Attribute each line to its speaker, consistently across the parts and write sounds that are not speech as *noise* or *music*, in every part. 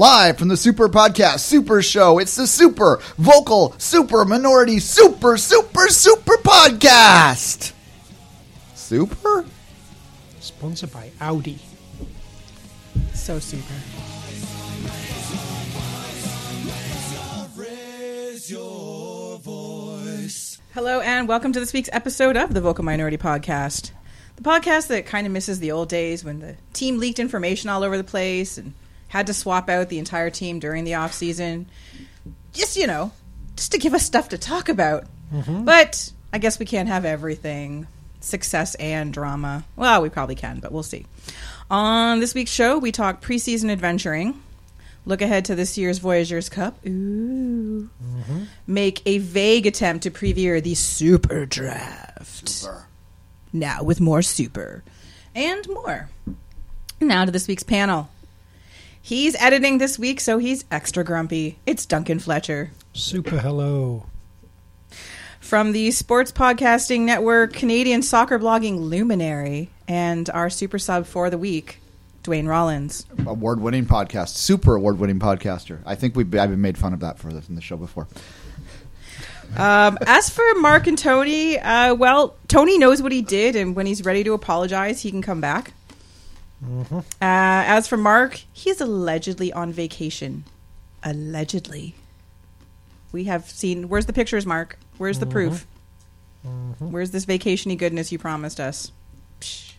Speaker 1: Live from the Super Podcast Super Show. It's the Super Vocal Super Minority Super Super Super Podcast. Super?
Speaker 2: Sponsored by Audi.
Speaker 3: So super. Hello, and welcome to this week's episode of the Vocal Minority Podcast. The podcast that kind of misses the old days when the team leaked information all over the place and had to swap out the entire team during the off season. Just, you know, just to give us stuff to talk about. Mm-hmm. But I guess we can't have everything success and drama. Well, we probably can, but we'll see. On this week's show, we talk preseason adventuring, look ahead to this year's Voyageurs Cup, ooh, mm-hmm. make a vague attempt to preview the Super Draft. Now with more super and more. Now to this week's panel. He's editing this week, so he's extra grumpy. It's Duncan Fletcher.
Speaker 2: Super hello.
Speaker 3: From the Sports Podcasting Network, Canadian soccer blogging luminary, and our super sub for the week, Duane Rollins.
Speaker 1: Award-winning podcast, super award-winning podcaster. I think we've, I've been made fun of that for this in the show before.
Speaker 3: Um, as for Mark and Tony, uh, well, Tony knows what he did, and when he's ready to apologize, he can come back. Mm-hmm. Uh, as for Mark, he's allegedly on vacation. Allegedly. We have seen. Where's the pictures, Mark? Where's the mm-hmm. proof? Mm-hmm. Where's this vacationy goodness you promised us? Psh.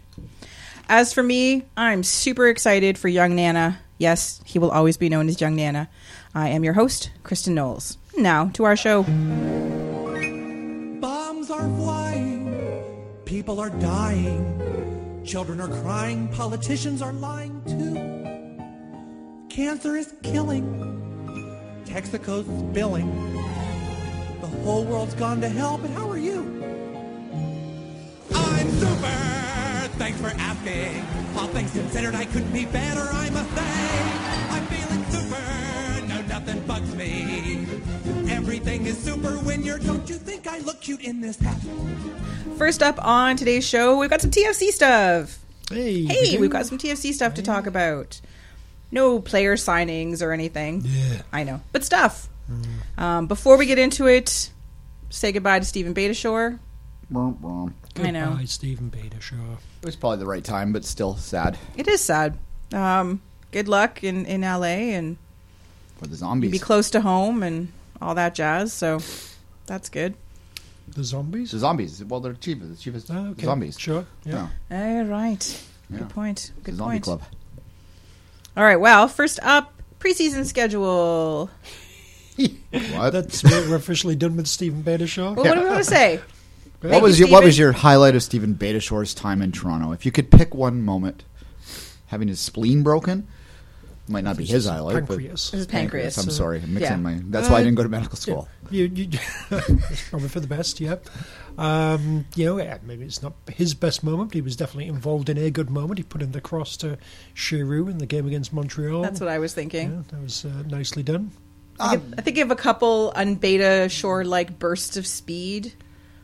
Speaker 3: As for me, I'm super excited for Young Nana. Yes, he will always be known as Young Nana. I am your host, Kristin Knowles. Now to our show.
Speaker 4: Bombs are flying, people are dying, children are crying, politicians are lying too. Cancer is killing, Texaco's spilling. The whole world's gone to hell, but how are you? I'm super! Thanks for asking. All things considered, I couldn't be better, I'm a say. Everything is super when you're, don't you think I look cute in this hat?
Speaker 3: First up on today's show, we've got some TFC stuff.
Speaker 2: Hey.
Speaker 3: Hey,
Speaker 2: we
Speaker 3: we've got some TFC stuff to talk about. No player signings or anything.
Speaker 2: Yeah.
Speaker 3: I know, but stuff. Um, before we get into it, say goodbye to Steven Beitashour.
Speaker 1: Brum, brum.
Speaker 3: I know.
Speaker 2: Goodbye, Stephen Beta, sure.
Speaker 1: It was probably the right time, but still sad
Speaker 3: It is sad. Um, good luck in, in LA and
Speaker 1: for the zombies.
Speaker 3: be close to home and all that jazz. So that's good.
Speaker 2: The zombies?
Speaker 1: the zombies. Well, they're cheap. The cheapest
Speaker 2: Oh, okay.
Speaker 1: zombies.
Speaker 2: Sure. Yeah.
Speaker 3: All right.
Speaker 1: Yeah.
Speaker 3: Good point.
Speaker 1: It's a
Speaker 3: Good
Speaker 1: zombie
Speaker 3: point.
Speaker 1: club.
Speaker 3: All right. Well, first up, preseason schedule. *laughs*
Speaker 1: What?
Speaker 2: That's we're we're officially done with Stephen Beta show.
Speaker 3: Well, what do we want to say?
Speaker 1: What was
Speaker 3: you,
Speaker 1: your What was your highlight of Steven Beitashour's time in Toronto? If you could pick one moment, having his spleen broken might not be his highlight,
Speaker 2: Pancreas.
Speaker 3: This is pancreas.
Speaker 1: but I'm sorry, I'm mixing
Speaker 3: Yeah.
Speaker 1: my. That's why I didn't go to medical school.
Speaker 2: You, you, *laughs* probably for the best, yeah. Um, you know, yeah, maybe it's not his best moment. but He was definitely involved in a good moment. He put in the cross to Giroud in the game against Montreal.
Speaker 3: That's what I was thinking.
Speaker 2: Yeah, that was uh, nicely done.
Speaker 3: I think- I think you have a couple unbeta shore like bursts of speed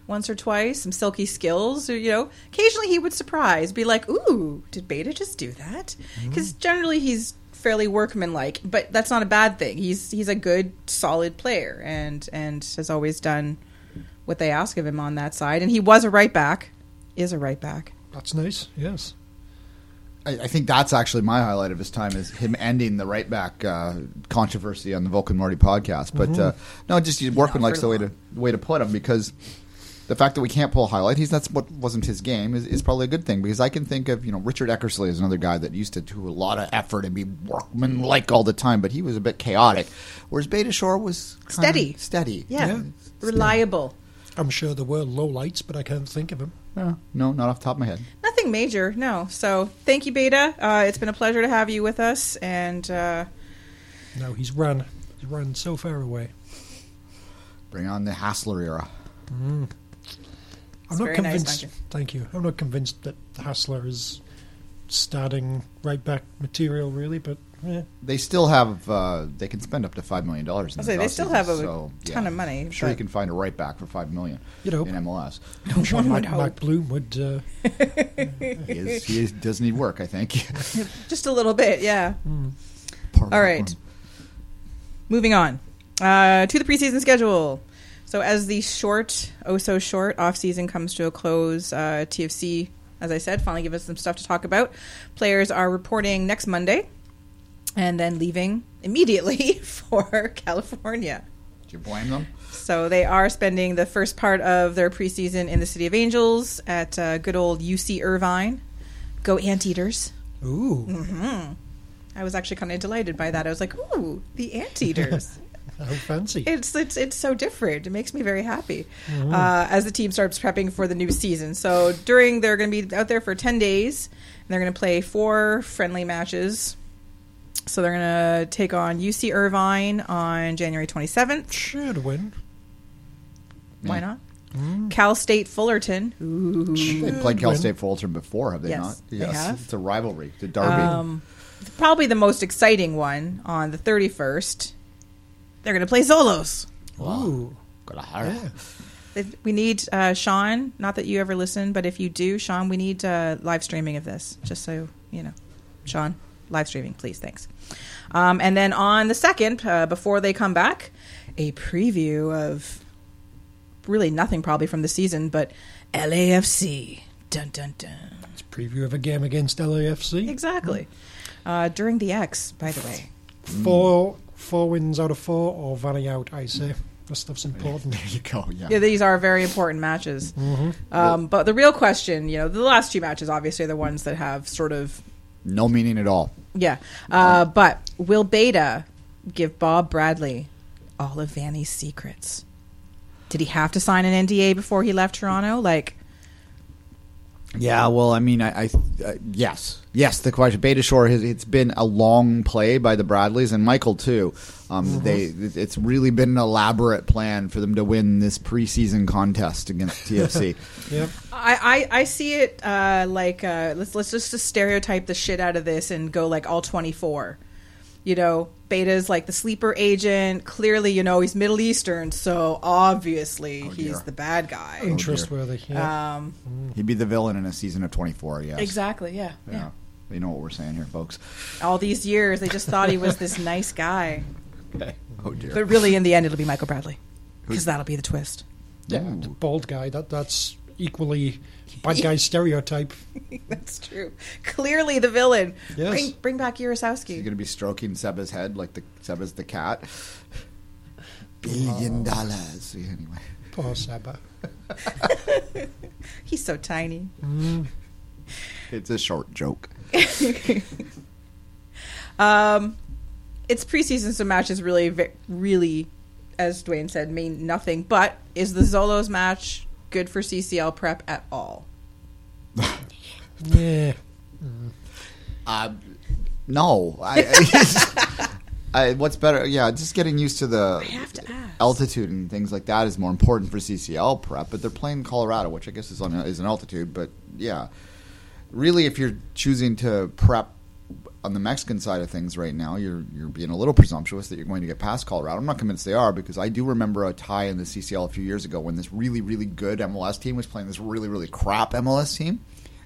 Speaker 3: once or twice, some silky skills, or you know, occasionally he would surprise, be like, "Ooh, did Beta just do that?" Because generally he's fairly workmanlike, but that's not a bad thing. He's he's a good, solid player, and and has always done what they ask of him on that side. And he was a right back, is a right back.
Speaker 2: That's nice. Yes.
Speaker 1: I, I think that's actually my highlight of his time is him ending the right back uh, controversy on the Vocal Minority podcast. But uh, no, just working
Speaker 3: Not
Speaker 1: the way to the way to put him because the fact that we can't pull a highlight, he's that's what wasn't his game is, is probably a good thing because I can think of you know Richard Eckersley is another guy that used to do a lot of effort and be workmanlike all the time, but he was a bit chaotic. Whereas Beitashour was
Speaker 3: Steady.
Speaker 1: steady.
Speaker 3: Yeah,
Speaker 2: Yeah.
Speaker 3: reliable.
Speaker 2: I'm sure there were low lights, but I can't think of them.
Speaker 1: No, no, not off the top of my head.
Speaker 3: Nothing major, no. So thank you, Beta. Uh, it's been a pleasure to have you with us, and. Uh,
Speaker 2: No, he's run. He's run so far away.
Speaker 1: Bring on the Hassler era.
Speaker 2: I'm
Speaker 3: It's
Speaker 2: not
Speaker 3: very nice,
Speaker 2: convinced.
Speaker 3: Duncan.
Speaker 2: thank you. I'm not convinced that the Hassler is starting right back material, really. But eh,
Speaker 1: They still have. Uh, they can spend up to five million dollars.
Speaker 3: I say they still have a ton of money,
Speaker 1: I'm sure you can find a right back for five million.
Speaker 2: You know.
Speaker 1: in MLS. *laughs*
Speaker 2: I'm sure
Speaker 3: One
Speaker 2: Mike,
Speaker 3: would.
Speaker 2: Mike Bloom would. Uh,
Speaker 1: He, is, he is, does need work, I think. *laughs*
Speaker 3: just a little bit, yeah.
Speaker 1: Part of
Speaker 3: All
Speaker 1: the
Speaker 3: right.
Speaker 1: problem.
Speaker 3: moving on uh, to the preseason schedule. So as the short, oh so short off season comes to a close, uh, TFC, as I said, finally give us some stuff to talk about. Players are reporting next Monday, and then leaving immediately *laughs* for California.
Speaker 1: Do you blame them?
Speaker 3: So they are spending the first part of their preseason in the City of Angels at uh, good old UC Irvine. Go Anteaters.
Speaker 2: Ooh,
Speaker 3: Mm-hmm. I was actually kind of delighted by that. I was like, "Ooh, the Anteaters!" *laughs*
Speaker 2: how fancy.
Speaker 3: it's it's it's so different. It makes me very happy uh, as the team starts prepping for the new season. So during they're going to be out there for ten days. And they're going to play four friendly matches. So they're going to take on UC Irvine on January twenty seventh.
Speaker 2: Should win.
Speaker 3: Why not? Cal State Fullerton.
Speaker 1: They played Cal
Speaker 2: Win.
Speaker 1: State Fullerton before, have they
Speaker 3: Yes,
Speaker 1: not?
Speaker 3: they have.
Speaker 1: It's a rivalry. The derby.
Speaker 3: Um, probably the most exciting one on the 31st. They're going to play Xolos.
Speaker 2: Ooh,
Speaker 1: Got a heart.
Speaker 2: yeah.
Speaker 3: If- We need uh, Sean. Not that you ever listen, but if you do, Sean, we need uh, live streaming of this, just so you know. Sean, live streaming, please. Thanks. Um, and then on the second, uh, before they come back, a preview of really nothing probably from the season, but LAFC. Dun dun dun.
Speaker 2: It's a preview of a game against LAFC.
Speaker 3: Exactly. Uh, during the X, by the way.
Speaker 2: Four four wins out of four, or vanning out. I say that stuff's important. *laughs*
Speaker 1: There you go. Yeah.
Speaker 3: Yeah, these are very important matches. Um, but the real question, you know, the last two matches obviously are the ones that have sort of,
Speaker 1: No meaning at all.
Speaker 3: yeah. Uh, but will Beta give Bob Bradley all of Vanney's secrets? Did he have to sign an NDA before he left Toronto? Like,
Speaker 1: Yeah, well, I mean, I, I uh, yes, yes. The question, Beitashour, has, it's been a long play by the Bradleys and Michael too. Um, They, it's really been an elaborate plan for them to win this preseason contest against *laughs* TFC.
Speaker 2: Yep.
Speaker 3: I, I, I see it uh, like uh, let's let's just stereotype the shit out of this and go like all twenty four. You know, Beta's like the sleeper agent. Clearly, you know he's Middle Eastern, so obviously
Speaker 1: Oh,
Speaker 3: he's the bad guy.
Speaker 2: Untrustworthy. Yeah.
Speaker 3: Um,
Speaker 1: He'd be the villain in a season of twenty four. Yes,
Speaker 3: exactly. Yeah,
Speaker 1: Yeah.
Speaker 3: yeah.
Speaker 1: You know what we're saying here, folks.
Speaker 3: All these years, they just thought he was this nice guy, *laughs* Okay.
Speaker 1: Oh dear.
Speaker 3: but really, in the end, it'll be Michael Bradley because that'll be the twist.
Speaker 1: yeah.
Speaker 2: the bald guy. That that's equally bad guy *laughs* stereotype. *laughs*
Speaker 3: That's true. Clearly, the villain.
Speaker 2: Yes.
Speaker 3: Bring bring back
Speaker 1: He's going to be stroking Seba's head like the Seba's the cat. Billion dollars. Yeah, Anyway.
Speaker 2: Poor Seba.
Speaker 3: He's so tiny. Mm.
Speaker 1: It's a short joke. *laughs*
Speaker 3: Um, it's preseason, so matches really, really, as Duane said, mean nothing. But is the Xolos match good for CCL prep at all? *laughs*
Speaker 2: Yeah.
Speaker 1: Uh, no. I, *laughs* I, what's better? Yeah, just getting used to the
Speaker 3: to
Speaker 1: altitude and things like that is more important for CCL prep. But they're playing Colorado, which I guess is on is an altitude. But yeah, really, if you're choosing to prep on the Mexican side of things right now, you're you're being a little presumptuous that you're going to get past Colorado. I'm not convinced they are because I do remember a tie in the CCL a few years ago when this really really good MLS team was playing this really really crap MLS team.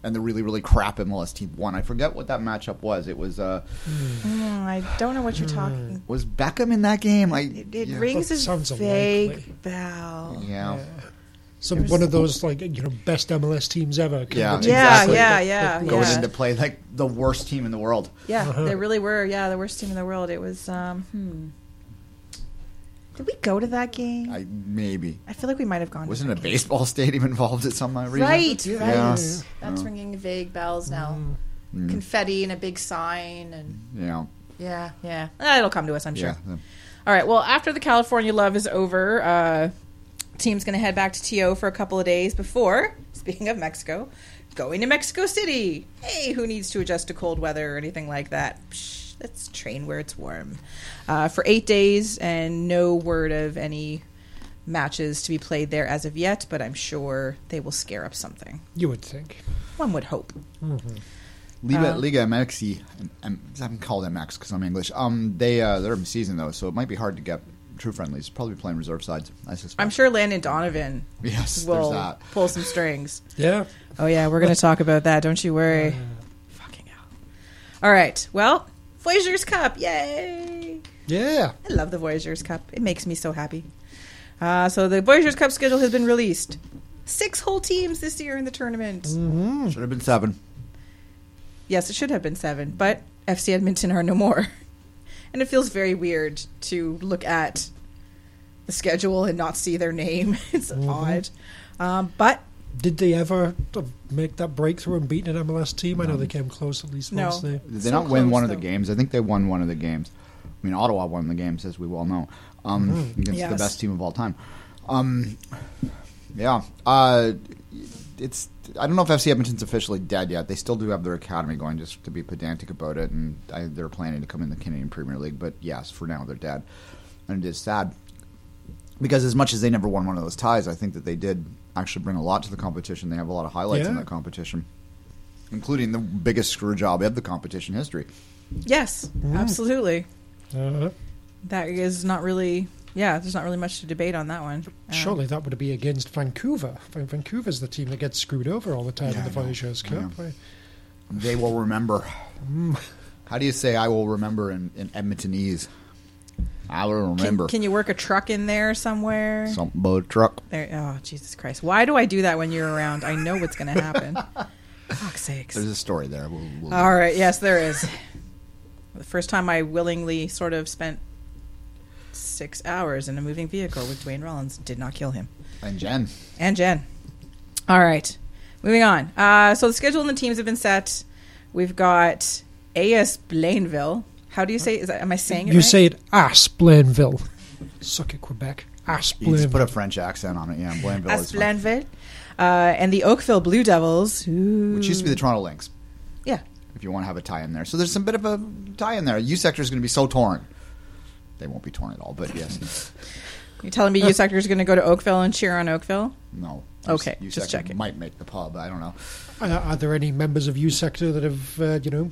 Speaker 1: And the really, really crap MLS team won. I forget what that matchup was. It was uh,
Speaker 3: Mm, I don't know what you're talking.
Speaker 1: was Beckham in that game? I
Speaker 3: It, it
Speaker 1: yeah.
Speaker 3: rings
Speaker 2: That
Speaker 3: a
Speaker 2: sounds
Speaker 3: vague
Speaker 2: unlikely.
Speaker 3: bell.
Speaker 1: yeah.
Speaker 2: Some one of those like you know best MLS teams ever. kind
Speaker 1: Yeah,
Speaker 2: of
Speaker 3: Yeah,
Speaker 1: Exactly.
Speaker 3: yeah, yeah,
Speaker 1: going
Speaker 3: yeah.
Speaker 1: in to play like the worst team in the world.
Speaker 3: Yeah,
Speaker 2: Uh-huh.
Speaker 3: they really were. Yeah, the worst team in the world. It was. Um, hmm. Did we go to that game? I,
Speaker 1: maybe.
Speaker 3: I feel like we might have gone.
Speaker 1: wasn't
Speaker 3: to
Speaker 1: a
Speaker 3: game.
Speaker 1: baseball *laughs* stadium involved at some reason.
Speaker 3: Right,
Speaker 2: Yeah.
Speaker 3: right.
Speaker 1: Yeah.
Speaker 3: That's
Speaker 1: Yeah.
Speaker 3: ringing vague bells now.
Speaker 1: Mm.
Speaker 3: Confetti and a big sign, and
Speaker 1: Yeah,
Speaker 3: yeah, yeah. Eh, it'll come to us, I'm sure.
Speaker 1: yeah.
Speaker 3: All right. Well, after the California love is over, uh, team's going to head back to TO for a couple of days before. Speaking of Mexico, going to Mexico City. Hey, who needs to adjust to cold weather or anything like that? Psh, let's train where it's warm uh, for eight days, and no word of any matches to be played there as of yet. But I'm sure they will scare up something.
Speaker 2: You would think.
Speaker 3: One would hope.
Speaker 1: Liga,
Speaker 3: Uh,
Speaker 1: Liga MX, I'm, I'm called MX because I'm English. Um, they uh, they're in season though, so it might be hard to get true friendlies. Probably playing reserve sides. I suspect.
Speaker 3: I'm sure Landon Donovan
Speaker 1: Yes,
Speaker 3: will
Speaker 1: there's that.
Speaker 3: pull some strings. *laughs*
Speaker 2: Yeah.
Speaker 3: Oh yeah, we're going to talk about that. Don't you worry.
Speaker 2: Uh, *laughs*
Speaker 3: Fucking hell. All right. Well, Voyageurs Cup. Yay.
Speaker 2: Yeah.
Speaker 3: I love the Voyageurs Cup. It makes me so happy. Uh, so the Voyageurs Cup schedule has been released. Six whole teams this year in the tournament.
Speaker 1: Should have been seven.
Speaker 3: Yes, it should have been seven, but FC Edmonton are no more. *laughs* And it feels very weird to look at the schedule and not see their name. *laughs* It's odd. Um, but
Speaker 2: Did they ever uh, make that breakthrough and beat an MLS team? I know they came close at least
Speaker 3: No.
Speaker 2: once. They,
Speaker 1: Did they
Speaker 3: So
Speaker 1: not win
Speaker 3: close,
Speaker 1: one of the games? I think they won one of the games. I mean, Ottawa won the games, as we well know, um, against the best team of all time. Um, yeah, uh, it's. I don't know if FC Edmonton's officially dead yet. They still do have their academy going, just to be pedantic about it, and I, they're planning to come in the Canadian Premier League. But yes, for now they're dead, and it is sad because as much as they never won one of those ties, I think that they did actually bring a lot to the competition. They have a lot of highlights in
Speaker 2: Yeah.
Speaker 1: that competition, including the biggest screw job of the competition history.
Speaker 3: yes, absolutely.
Speaker 2: uh,
Speaker 3: That is not really. Yeah, there's not really much to debate on that one. Um,
Speaker 2: surely that would be against Vancouver. Vancouver's the team that gets screwed over all the time
Speaker 1: Yeah,
Speaker 2: in the
Speaker 1: I know.
Speaker 2: Voyageurs Cup.
Speaker 1: know. They will remember. How do you say I will remember in, in Edmontonese? I will remember.
Speaker 3: can you work a truck in there somewhere?
Speaker 1: Some boat truck.
Speaker 3: There, oh, Jesus Christ. Why do I do that when you're around? I know what's going to happen. *laughs* Fuck's sakes.
Speaker 1: There's a story there. We'll, we'll-
Speaker 3: All right. Yes, there is. The first time I willingly sort of spent six hours in a moving vehicle with Duane Rollins did not kill him.
Speaker 1: And Jen.
Speaker 3: And Jen. All right. Moving on. Uh, so the schedule and the teams have been set. We've got AS Blainville. How do you say? Is that, am I saying it
Speaker 2: You
Speaker 3: right?
Speaker 2: say it ass Blainville. Suck it, Quebec. Ass
Speaker 1: You just put a French accent on it. Yeah, Blainville
Speaker 3: AS
Speaker 1: is fine.
Speaker 3: Blainville. Uh, and the Oakville Blue Devils. Ooh.
Speaker 1: Which used to be the Toronto Lynx,
Speaker 3: Yeah.
Speaker 1: if you want to have a tie in there. So there's some bit of a tie in there. U sector is going to be so torn. They won't be torn at all, but yes. *laughs*
Speaker 3: You're telling me U Sector is going to go to Oakville and cheer on Oakville?
Speaker 1: No.
Speaker 3: Okay,
Speaker 1: U
Speaker 3: just
Speaker 1: sector
Speaker 3: checking.
Speaker 1: Might make the pub. I don't know.
Speaker 2: Are, are there any members of U sector that have, uh, you know,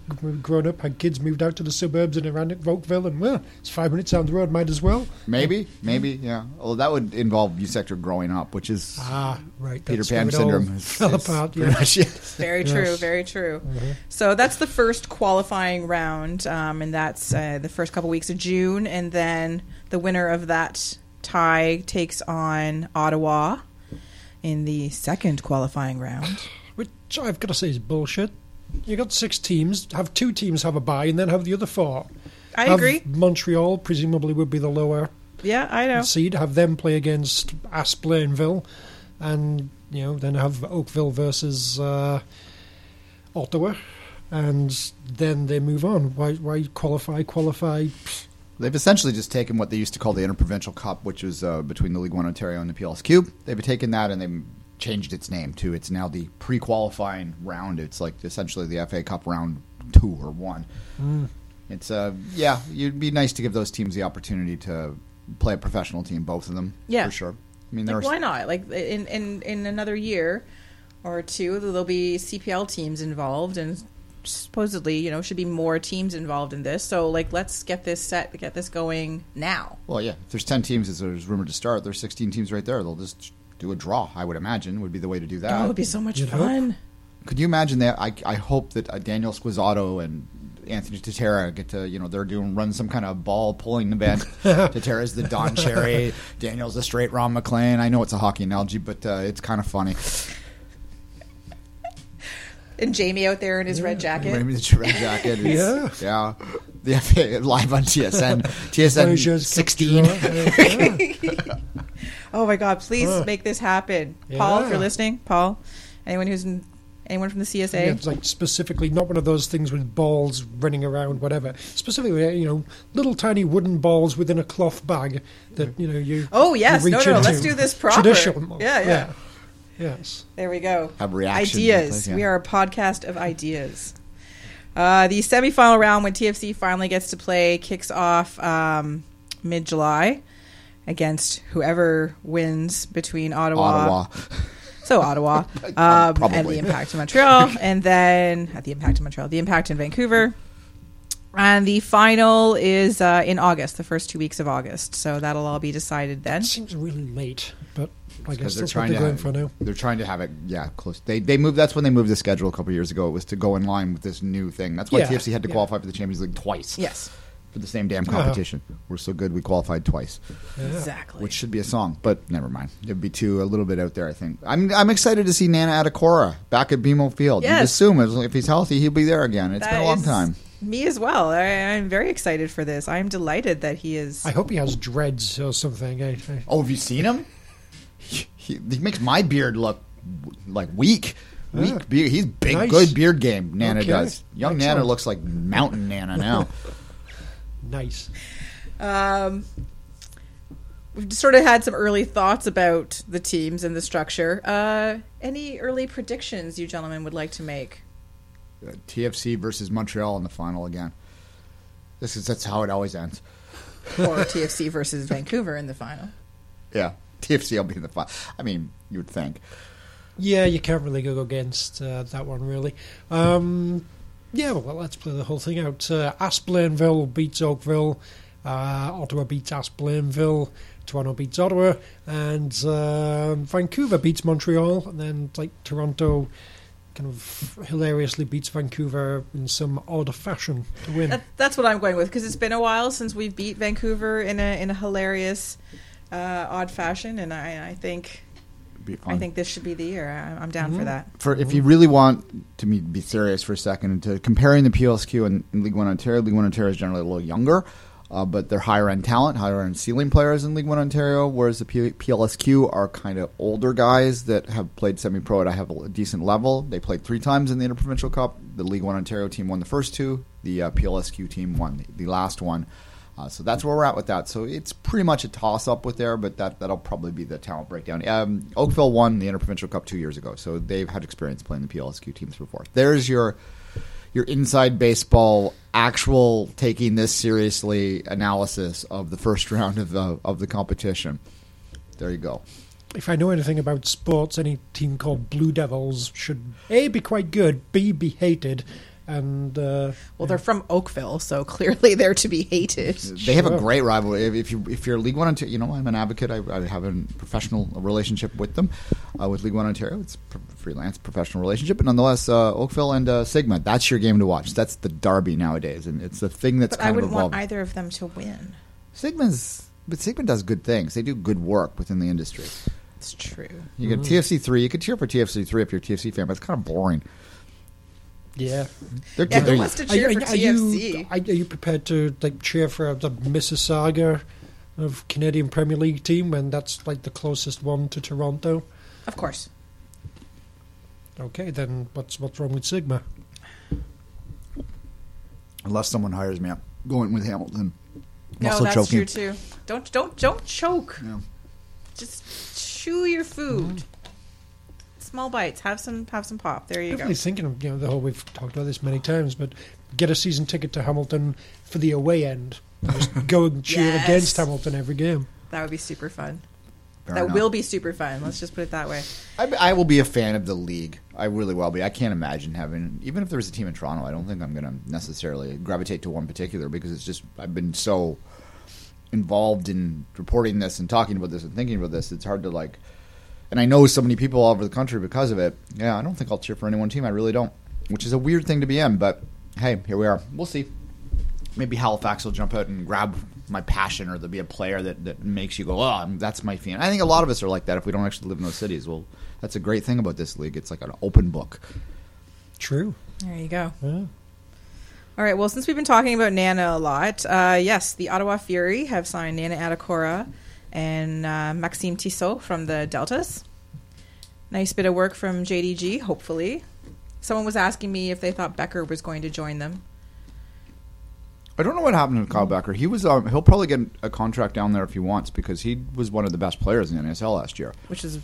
Speaker 2: grown up, had kids moved out to the suburbs and around at Oakville, and well, it's five minutes down the road, might as well.
Speaker 1: Maybe, maybe, yeah. Well, that would involve U sector growing up, which is
Speaker 2: Ah, right.
Speaker 1: Peter
Speaker 2: that's
Speaker 1: Pan
Speaker 2: where it all
Speaker 1: syndrome. is- *laughs*
Speaker 2: fell
Speaker 1: is
Speaker 2: apart.
Speaker 1: pretty
Speaker 2: Yeah.
Speaker 1: much it.
Speaker 3: Very
Speaker 2: Yes.
Speaker 3: true, very true. So that's the first qualifying round, um, and that's uh, the first couple weeks of June, and then the winner of that tie takes on Ottawa in the second qualifying round.
Speaker 2: Which I've got to say is bullshit. You got six teams, have two teams have a bye, and then have the other four.
Speaker 3: I
Speaker 2: Have
Speaker 3: agree.
Speaker 2: Montreal presumably would be the lower
Speaker 3: Yeah, I know.
Speaker 2: seed. Have them play against AS Blainville, and you know then have Oakville versus uh, Ottawa, and then they move on. Why? Why qualify? Qualify?
Speaker 1: They've essentially just taken what they used to call the Interprovincial Cup, which was uh, between the League One Ontario and the PLSQ. They've taken that and they've changed its name to it's now the pre-qualifying round. It's like essentially the FA Cup round two or one. It's uh yeah, it'd be nice to give those teams the opportunity to play a professional team, both of them.
Speaker 3: Yeah.
Speaker 1: for sure. I mean,
Speaker 3: Like, why not? Like in, in in another year or two, there'll be CPL teams involved, and supposedly, you know, should be more teams involved in this. So, like, let's get this set, get this going now.
Speaker 1: Well, yeah. If there's ten teams, as there's rumored to start, there's 16 teams right there. They'll just do a draw. I would imagine would be the way to do that.
Speaker 3: Oh, it would be so much
Speaker 2: You'd
Speaker 3: fun.
Speaker 1: Could you imagine that? I, I hope that uh, Daniel Squizzato and Anthony Tatera get to, you know, they're doing run some kind of ball pulling event. *laughs* Tatera's the Don Cherry, Daniel's the straight Ron MacLean. I know it's a hockey analogy, but uh, it's kind of funny.
Speaker 3: And Jamie out there in his red jacket.
Speaker 1: Maybe the red jacket.
Speaker 2: Yeah.
Speaker 1: Is, yeah. The FA live on TSN. *laughs* TSN 16. *laughs*
Speaker 3: Oh my God! Please
Speaker 2: Huh.
Speaker 3: make this happen, Paul. If you're listening, Paul, anyone who's in, anyone from the CSA.
Speaker 2: Yeah, it's like specifically not one of those things with balls running around, whatever. Specifically, uh, you know, little tiny wooden balls within a cloth bag that you know you.
Speaker 3: Oh, yes.
Speaker 2: you
Speaker 3: No,
Speaker 2: reach
Speaker 3: no, no,
Speaker 2: into.
Speaker 3: let's do this proper.
Speaker 2: Traditional.
Speaker 3: Yeah, yeah.
Speaker 2: Yes.
Speaker 3: There we go.
Speaker 1: Have reaction.
Speaker 3: Ideas.
Speaker 1: Yeah.
Speaker 3: We are a podcast of ideas. Uh, the semifinal round, when TFC finally gets to play, kicks off um, mid July against whoever wins between Ottawa.
Speaker 1: Ottawa.
Speaker 3: So Ottawa *laughs* um, and the Impact in Montreal, *laughs* and then at the Impact in Montreal, the Impact in Vancouver. And the final is uh, in August, the first two weeks of August. So that'll all be decided then.
Speaker 2: It seems really late, but I guess
Speaker 1: because they're
Speaker 2: that's what
Speaker 1: trying
Speaker 2: they're
Speaker 1: to
Speaker 2: going
Speaker 1: have,
Speaker 2: for now.
Speaker 1: they're trying to have it yeah close they they moved that's when they moved the schedule a couple years ago it was to go in line with this new thing that's why
Speaker 2: Yeah,
Speaker 1: TFC had to
Speaker 2: yeah.
Speaker 1: qualify for the Champions League twice
Speaker 3: Yes.
Speaker 1: for the same damn
Speaker 2: Uh-huh.
Speaker 1: competition. We're so good we qualified twice,
Speaker 3: Exactly.
Speaker 1: which should be a song, but never mind. It'd be too a little bit out there. I think. I'm I'm excited to see Nana Attakora back at BMO Field. You'd
Speaker 3: Yes.
Speaker 1: assume if he's healthy, he'll be there again. It's
Speaker 3: That
Speaker 1: been a long
Speaker 3: is
Speaker 1: time.
Speaker 3: Me as well. I, I'm very excited for this. I'm delighted that he is.
Speaker 2: I hope he has dreads or something. I, I,
Speaker 1: Oh, have you seen him? He, he, he makes my beard look like weak. Weak
Speaker 2: Yeah.
Speaker 1: beard. He's big,
Speaker 2: Nice.
Speaker 1: good beard game. Nana
Speaker 2: Okay.
Speaker 1: does. Young Nana looks like mountain Nana now. *laughs*
Speaker 2: nice.
Speaker 3: Um, we've sort of had some early thoughts about the teams and the structure. Uh, any early predictions you gentlemen would like to make?
Speaker 1: Uh, TFC versus Montreal in the final again. This is that's how it always ends.
Speaker 3: Or *laughs* TFC versus Vancouver in the final?
Speaker 1: Yeah, *laughs* TFC will be in the final. I mean, you would think.
Speaker 2: Yeah, you can't really go against uh, that one, really. Um, yeah, well, let's play the whole thing out. Uh, AS Blainville beats Oakville. Uh, Ottawa beats AS Blainville. Toronto beats Ottawa. And uh, Vancouver beats Montreal. And then, like, Toronto kind of hilariously beats Vancouver in some odd fashion to win.
Speaker 3: That, that's what I'm going with because it's been a while since we've beat Vancouver in a in a hilarious, uh, odd fashion, and I, I think
Speaker 1: be.
Speaker 3: I think this should be the year. I, I'm down for that.
Speaker 1: for if you really want to me be serious for a second to comparing the PLSQ and, and League One Ontario, League One Ontario is generally a little younger, uh, but they're higher end talent, higher end ceiling players in League One Ontario, whereas the P- PLSQ are kind of older guys that have played semi pro at a have a decent level. They played three times in the Interprovincial Cup. The League One Ontario team won the first two. The uh, PLSQ team won the, the last one. Uh, so that's where we're at with that. So it's pretty much a toss up with there, but that that'll probably be the talent breakdown. Um, Oakville won the Interprovincial Cup two years ago, so they've had experience playing the PLSQ teams before. There's your your inside baseball actual taking this seriously analysis of the first *laughs* round of the of the competition. There you go.
Speaker 2: if I know anything about sports, any team called Blue Devils should A, be quite good, B, be hated, and uh,
Speaker 3: Well, they're from Oakville, so clearly they're to be hated.
Speaker 1: They have a great rivalry. If, if you if you're League One Ontario, you know I'm an advocate. I, I have a professional relationship with them, uh, with League One Ontario. It's a freelance professional relationship, but nonetheless, uh, Oakville and uh, Sigma. That's your game to watch. That's the derby nowadays, and it's the thing that's
Speaker 3: But I
Speaker 1: kind of
Speaker 3: wouldn't want either of them to win.
Speaker 1: Sigma's, but Sigma does good things. They do good work within the industry.
Speaker 3: It's true.
Speaker 1: You get TFC three. You could cheer for TFC three if you're a TFC fan, but it's kind of boring.
Speaker 2: Yeah.
Speaker 1: They're,
Speaker 3: Yeah,
Speaker 1: they're-
Speaker 3: who wants to cheer for
Speaker 2: are you,
Speaker 3: TFC?
Speaker 2: are, are you prepared to like cheer for the Mississauga of Canadian Premier League team when that's like the closest one to Toronto?
Speaker 3: Of course.
Speaker 2: Okay, then what's what's wrong with Sigma?
Speaker 1: unless someone hires me, I'm going with Hamilton. I'm
Speaker 3: No, that's
Speaker 1: choking.
Speaker 3: true too. Don't don't don't choke.
Speaker 1: Yeah.
Speaker 3: Just chew your food. Mm-hmm. Small bites. Have some have some pop. There you go
Speaker 2: Definitely
Speaker 3: go.
Speaker 2: thinking of you know the whole we've talked about this many times, but get a season ticket to Hamilton for the away end. Just go and *laughs* cheer
Speaker 3: Yes.
Speaker 2: against Hamilton every game.
Speaker 3: That would be super fun.
Speaker 1: Fair
Speaker 3: that
Speaker 1: enough.
Speaker 3: will be super fun. Let's just put it that way.
Speaker 1: I, I will be a fan of the league. I really will be. I can't imagine having, even if there's a team in Toronto, I don't think I'm going to necessarily gravitate to one particular because it's just, I've been so involved in reporting this and talking about this and thinking about this. It's hard to like, and I know so many people all over the country because of it. Yeah, I don't think I'll cheer for any one team. I really don't, which is a weird thing to be in, but hey, here we are. We'll see. Maybe Halifax will jump out and grab my passion, or there'll be a player that, that makes you go, "Oh, that's my fan." I think a lot of us are like that if we don't actually live in those cities. Well, that's a great thing about this league. It's like an open book.
Speaker 2: True.
Speaker 3: There you go.
Speaker 2: Yeah.
Speaker 3: All right. Well, since we've been talking about Nana a lot, uh, yes, the Ottawa Fury have signed Nana Attakora and uh, Maxime Tissot from the Deltas. Nice bit of work from JDG. Hopefully, someone was asking me if they thought Bekker was going to join them.
Speaker 1: I don't know what happened to Kyle Bekker. He was um, he'll probably get a contract down there if he wants because he was one of the best players in the NSL last year.
Speaker 3: which is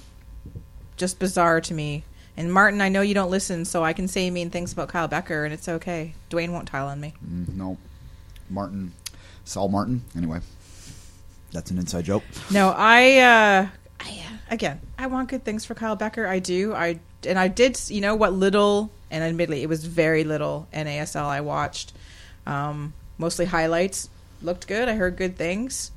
Speaker 3: just bizarre to me. And Martin, I know you don't listen, so I can say mean things about Kyle Bekker, and it's okay. Duane won't tile on me.
Speaker 1: Mm, no, Martin, Saul Martin. Anyway, that's an inside joke.
Speaker 3: No, I, uh, I uh, again, I want good things for Kyle Bekker. I do. I and I did. You know what little, and admittedly, it was very little NASL I watched. Um, mostly highlights. Looked good. I heard good things,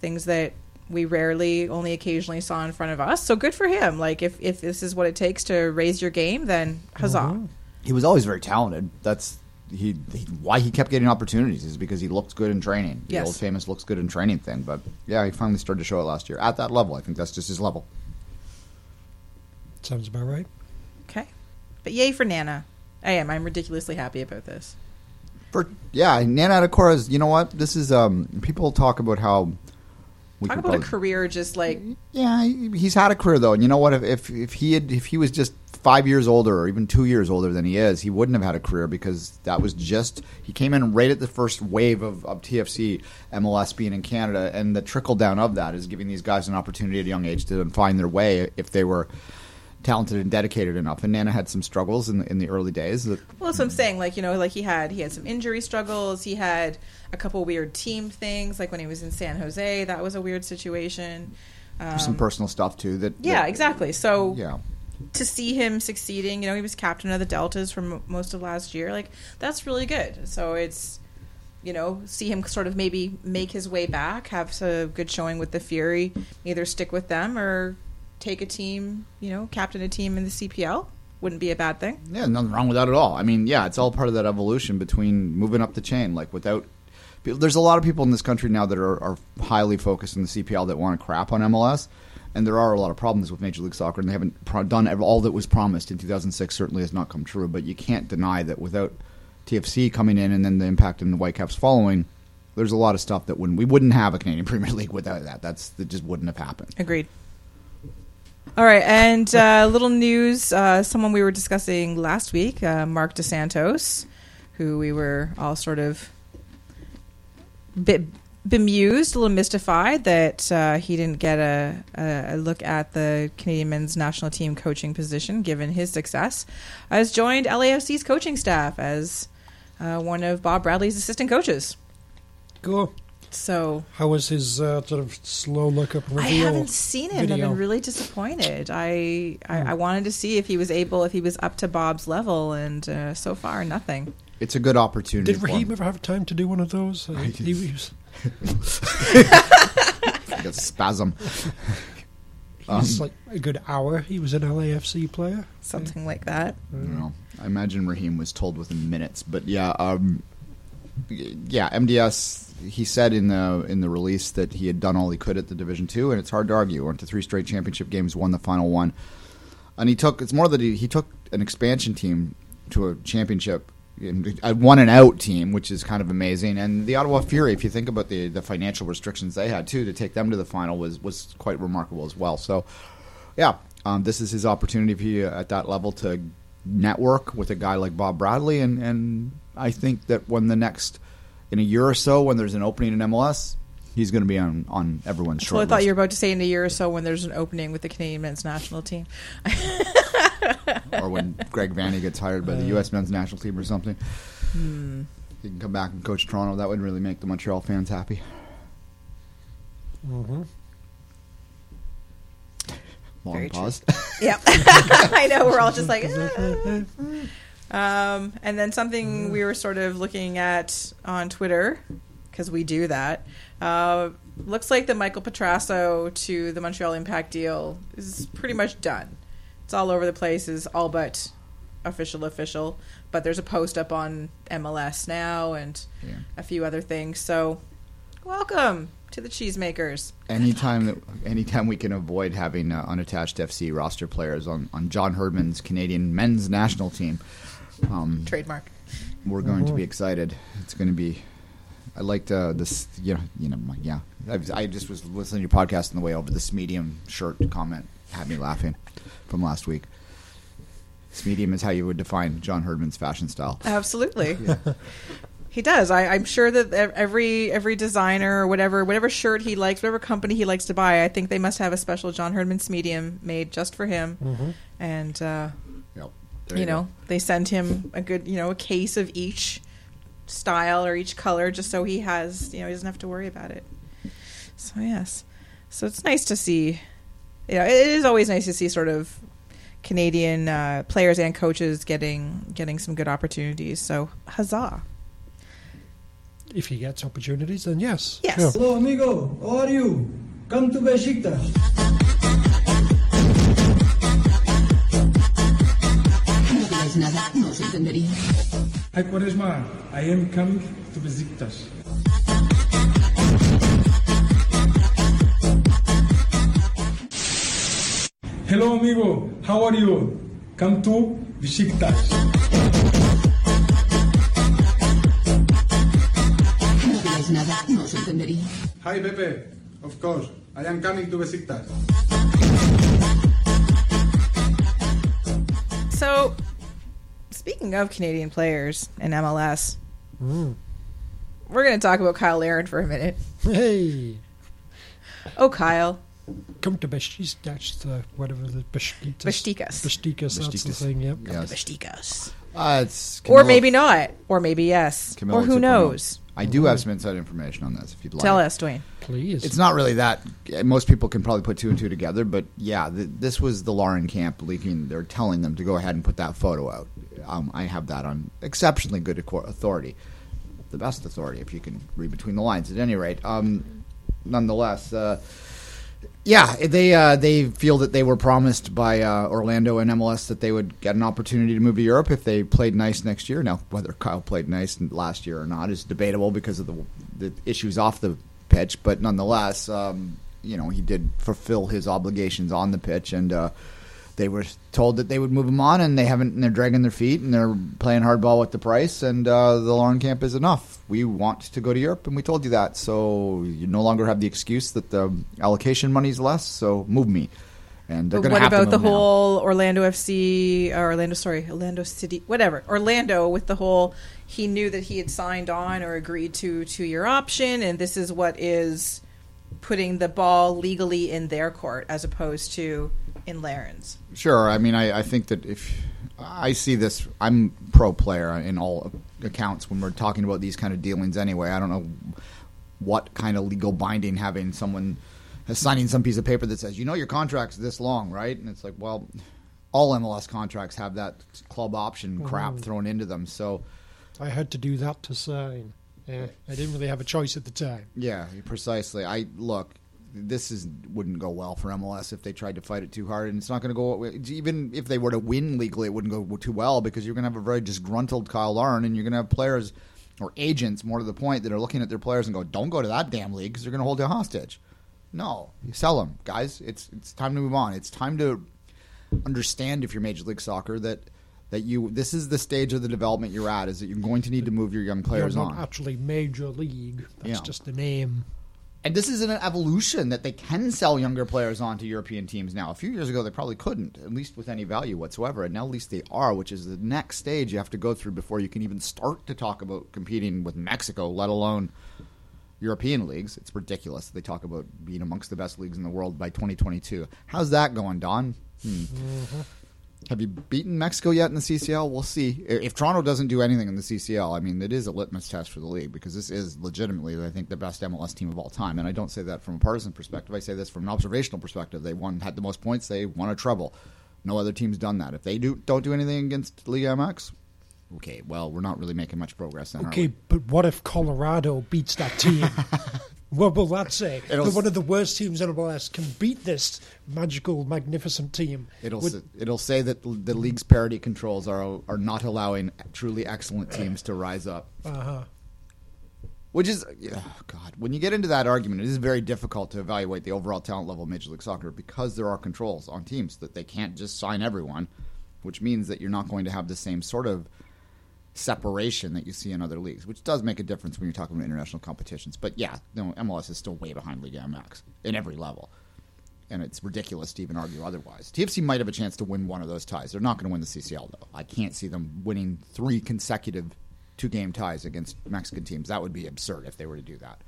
Speaker 3: things that we rarely, only occasionally saw in front of us. So good for him. Like if if this is what it takes to raise your game, then huzzah.
Speaker 1: He was always very talented. That's he, he why he kept getting opportunities is because he looked good in training. The
Speaker 3: Yes.
Speaker 1: old famous looks good in training thing. But yeah, he finally started to show it last year at that level. I think that's just his level.
Speaker 2: Sounds about right.
Speaker 3: Okay. But yay for Nana. I am. I'm ridiculously happy about this.
Speaker 1: For yeah, Nana Attakora you know what? This is um people talk about how we
Speaker 3: Talk
Speaker 1: could
Speaker 3: about a career just like
Speaker 1: Yeah, he's had a career though, and you know what? If if, if he had if he was just five years older or even two years older than he is, he wouldn't have had a career because that was just he came in right at the first wave of, of TFC MLS being in Canada, and the trickle down of that is giving these guys an opportunity at a young age to find their way if they were talented and dedicated enough. And Nana had some struggles in the, in the early days. That,
Speaker 3: Well, that's what I'm saying. Like you know, like he had he had some injury struggles. He had a couple weird team things. Like when he was in San Jose, that was a weird situation. Um,
Speaker 1: some personal stuff too. That
Speaker 3: yeah,
Speaker 1: that-
Speaker 3: exactly. So
Speaker 1: yeah.
Speaker 3: To see him succeeding, you know, he was captain of the Deltas for m- most of last year. Like that's really good. So it's you know, see him sort of maybe make his way back, have a good showing with the Fury, either stick with them or take a team, you know, captain a team in the CPL. Wouldn't be a bad thing.
Speaker 1: Yeah, nothing wrong with that at all. I mean, yeah, it's all part of that evolution between moving up the chain. Like without, there's a lot of people in this country now that are, are highly focused in the CPL that want to crap on MLS, and there are a lot of problems with Major League Soccer, and they haven't pro- done all that was promised in 2006. Certainly has not come true. But you can't deny that without TFC coming in and then the impact in the Whitecaps following, there's a lot of stuff that wouldn't we wouldn't have a Canadian *laughs* Premier League without that. That's that just wouldn't have happened.
Speaker 3: Agreed. All right, and uh, *laughs* little news. Uh, someone we were discussing last week, uh, Marc Dos Santos, who we were all sort of bit bemused, a little mystified that uh, he didn't get a, a, a look at the Canadian men's national team coaching position, given his success, has joined LAFC's coaching staff as uh, one of Bob Bradley's assistant coaches.
Speaker 2: Cool.
Speaker 3: So
Speaker 2: How was his uh, sort of slow look up reveal?
Speaker 3: I haven't seen him. I've been really disappointed. I, I
Speaker 1: Hmm.
Speaker 3: I wanted to see if he was able, if he was up to Bob's level, and uh, so far nothing.
Speaker 1: It's a good opportunity.
Speaker 2: Did
Speaker 1: for
Speaker 2: Raheem
Speaker 1: him.
Speaker 2: ever have time to do one of those? Uh, he was, *laughs*
Speaker 1: Like a spasm.
Speaker 2: he was like a good hour. He was an LAFC player.
Speaker 3: Something like that.
Speaker 1: I don't know. I imagine Raheem was told within minutes, but yeah, um, yeah. MDS. He said in the in the release that he had done all he could at the Division Two, and it's hard to argue. Went to three straight championship games, won the final one, and he took. It's more that he, he took an expansion team to a championship. And A one and out team, which is kind of amazing, and the Ottawa Fury. If you think about the the financial restrictions they had too, to take them to the final was was quite remarkable as well. So, yeah, um, this is his opportunity for you at that level to network with a guy like Bob Bradley, and and I think that when the next in a year or so, when there's an opening in MLS, he's going to be on on everyone's short
Speaker 3: I thought
Speaker 1: list.
Speaker 3: you were about to say in a year or so when there's an opening with the Canadian men's national team. *laughs* *laughs*
Speaker 1: or when Greg Vanney gets hired by the
Speaker 2: Uh.
Speaker 1: U.S. men's national team or something.
Speaker 3: Hmm.
Speaker 1: He can come back and coach Toronto. That would really make the Montreal fans happy.
Speaker 2: hmm
Speaker 1: Long
Speaker 3: Very true.
Speaker 1: pause.
Speaker 3: Yep, *laughs* *laughs* I know. We're all just like. "Ah." Um, and then something we were sort of looking at on Twitter because we do that. Uh, looks like the Michael Petrasso to the Montreal Impact deal is pretty much done. It's all over the place. Is all but official, official. But there's a post up on MLS now and
Speaker 1: Yeah.
Speaker 3: a few other things. So, welcome to the cheesemakers.
Speaker 1: anytime that anytime we can avoid having uh, unattached FC roster players on, on John Herdman's Canadian men's national team, um,
Speaker 3: Trademark.
Speaker 1: we're going to be excited. It's going to be. I liked uh, this. You know, you know, yeah. I, I just was listening to your podcast on the way over. This medium shirt comment had me laughing from last week. This medium is how you would define John Herdman's fashion style.
Speaker 3: Absolutely. *laughs* He does. I, I'm sure that every every designer or whatever whatever shirt he likes, whatever company he likes to buy, I think they must have a special John Herdman's medium made just for him.
Speaker 2: hmm
Speaker 3: And uh,
Speaker 1: Yep. There
Speaker 3: you
Speaker 1: go.
Speaker 3: know, they send him a good you know a case of each style or each color, just so he has you know he doesn't have to worry about it. So yes, so it's nice to see. You know, it is always nice to see sort of Canadian uh, players and coaches getting getting some good opportunities. So huzzah!
Speaker 2: If he gets opportunities, then yes.
Speaker 3: Yes.
Speaker 2: Sure.
Speaker 5: Hello, amigo. How are you? Come to Besiktas.
Speaker 6: No digáis nada, no os entendería.
Speaker 5: Hi Quaresma, I am coming to Besiktas. Hello amigo, how are you? Come to Besiktas.
Speaker 6: No digáis nada, no os entendería.
Speaker 7: Hi Pepe, of course, I am coming to Besiktas.
Speaker 3: So, speaking of Canadian players and MLS,
Speaker 2: Hmm.
Speaker 3: we're going to talk about Kyle Larin for a minute.
Speaker 2: Hey,
Speaker 3: Oh, Kyle.
Speaker 2: Come to Besiktas. That's the whatever the Besiktas.
Speaker 3: Besiktas.
Speaker 2: Besiktas. That's the
Speaker 1: Besiktas.
Speaker 2: thing. Yep.
Speaker 1: Yes.
Speaker 3: Besiktas.
Speaker 1: Uh, it's
Speaker 3: Or
Speaker 1: Camilo-
Speaker 3: maybe not. Or maybe yes.
Speaker 1: Camilo
Speaker 3: or who
Speaker 1: 2.0.
Speaker 3: knows?
Speaker 1: I do have some inside information on this if you'd like.
Speaker 3: Tell us, Duane.
Speaker 2: Please.
Speaker 1: It's not really that. Most people can probably put two and two together, but yeah, th- this was the Larin camp leaking. They're telling them to go ahead and put that photo out. Um, I have that on exceptionally good acco- authority, the best authority if you can read between the lines. At any rate, um, nonetheless, uh, yeah, they uh, they feel that they were promised by uh, Orlando and MLS that they would get an opportunity to move to Europe if they played nice next year. Now, whether Kyle played nice last year or not is debatable because of the the issues off the pitch, but nonetheless, um, you know, he did fulfill his obligations on the pitch, and uh, they were told that they would move him on, and they haven't. And they're dragging their feet, and they're playing hardball with the price, and uh, the Larin camp is enough. We want to go to Europe, and we told you that, so you no longer have the excuse that the allocation money's less. So move me, and they're going to
Speaker 3: what
Speaker 1: have to
Speaker 3: about the
Speaker 1: move now.
Speaker 3: whole Orlando FC, or Orlando, sorry, Orlando City, whatever. Orlando with the whole, he knew that he had signed on or agreed to two year option, and this is what is putting the ball legally in their court as opposed to in Larin's.
Speaker 1: Sure. I mean, I, I think that if I see this, I'm pro player in all accounts when we're talking about these kind of dealings. Anyway, I don't know what kind of legal binding having someone signing some piece of paper that says, you know, your contract's this long, right? And it's like, well, all MLS contracts have that club option crap mm. thrown into them. So,
Speaker 2: I had to do that to sign. Yeah, I didn't really have a choice at the time.
Speaker 1: yeah, precisely. I look. This is wouldn't go well for MLS if they tried to fight it too hard, and it's not going to go. Even if they were to win legally, it wouldn't go too well because you're going to have a very disgruntled Kyle Larin, and you're going to have players or agents, more to the point, that are looking at their players and go, "Don't go to that damn league because they're going to hold you hostage." No, you sell them, guys. It's it's time to move on. It's time to understand if you're Major League Soccer that that you this is the stage of the development you're at is that you're going to need to move your young players
Speaker 2: You're not
Speaker 1: on.
Speaker 2: actually major league. That's
Speaker 1: Yeah.
Speaker 2: just the name.
Speaker 1: And this is an evolution that they can sell younger players on to European teams now. A few years ago, they probably couldn't, at least with any value whatsoever. And now, at least they are, which is the next stage you have to go through before you can even start to talk about competing with Mexico, let alone European leagues. It's ridiculous. that They talk about being amongst the best leagues in the world by 2022. How's that going, Don? Hmm. Have you beaten Mexico yet in the CCL? We'll see. If Toronto doesn't do anything in the CCL, I mean, it is a litmus test for the league because this is legitimately, I think, the best MLS team of all time. And I don't say that from a partisan perspective. I say this from an observational perspective. They won, had the most points. They won a treble. No other team's done that. If they do don't do anything against Liga MX, okay, well, we're not really making much progress then.
Speaker 2: Okay, but what if Colorado beats that team? *laughs* what will that say?
Speaker 1: It'll
Speaker 2: one of the worst teams in MLS can beat this magical, magnificent team.
Speaker 1: It'll
Speaker 2: Would-
Speaker 1: it'll say that the league's parity controls are are not allowing truly excellent teams to rise up.
Speaker 2: uh-huh.
Speaker 1: Which is, oh God, when you get into that argument, it is very difficult to evaluate the overall talent level of Major League Soccer because there are controls on teams that they can't just sign everyone, which means that you're not going to have the same sort of separation that you see in other leagues, which does make a difference when you're talking about international competitions. But yeah, no, MLS is still way behind Liga MX in every level. And it's ridiculous to even argue otherwise. TFC might have a chance to win one of those ties. They're not going to win the CCL, though. I can't see them winning three consecutive two game ties against Mexican teams. That would be absurd if they were to do that.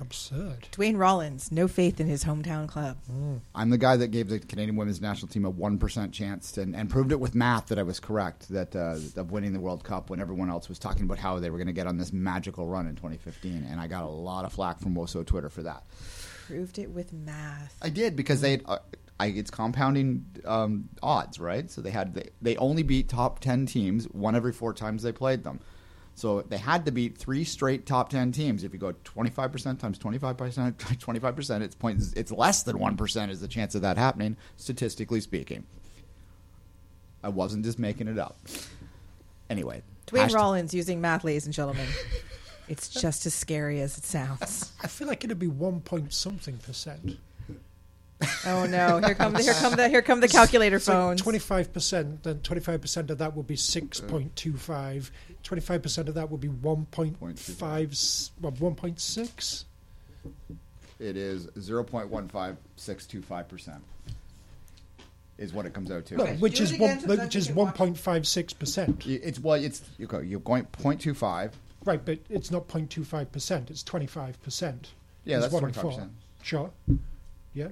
Speaker 2: Absurd.
Speaker 3: Duane Rollins, no faith in his hometown club.
Speaker 1: I'm the guy that gave the Canadian women's national team a 1% chance to, and, and proved it with math that I was correct that uh, of winning the World Cup when everyone else was talking about how they were going to get on this magical run in 2015. And I got a lot of flack from Woso Twitter for that.
Speaker 3: Proved it with math.
Speaker 1: I did because they, uh, I, it's compounding um, odds, right? So they had they, they only beat top ten teams one every four times they played them. So they had to beat three straight top ten teams. If you go twenty five percent times twenty five percent, *laughs* twenty five percent, it's point. It's less than one percent is the chance of that happening, statistically speaking. I wasn't just making it up. Anyway,
Speaker 3: Duane
Speaker 1: hashtag-
Speaker 3: Rollins using math, ladies and gentlemen. It's just as scary as it sounds. *laughs*
Speaker 2: I feel like it'd be one point something percent.
Speaker 3: Oh no! Here come the here come the here come the calculator phones.
Speaker 2: Twenty five percent. Then twenty five percent of that would be six point two five. Twenty five percent of that would be one point five. One point six.
Speaker 1: It is zero point one five six two five percent. Is what it comes out to.
Speaker 2: No,
Speaker 3: Okay,
Speaker 2: which
Speaker 3: do it
Speaker 2: is
Speaker 3: again
Speaker 2: one.
Speaker 3: so
Speaker 2: Which is
Speaker 3: can
Speaker 2: one
Speaker 3: watch.
Speaker 2: point five six percent.
Speaker 1: It's well, it's okay. You're going point two five.
Speaker 2: Right, but it's not 0.25 percent. It's twenty five percent.
Speaker 1: Yeah, that's
Speaker 2: what
Speaker 1: 25%.
Speaker 2: Sure. Yeah.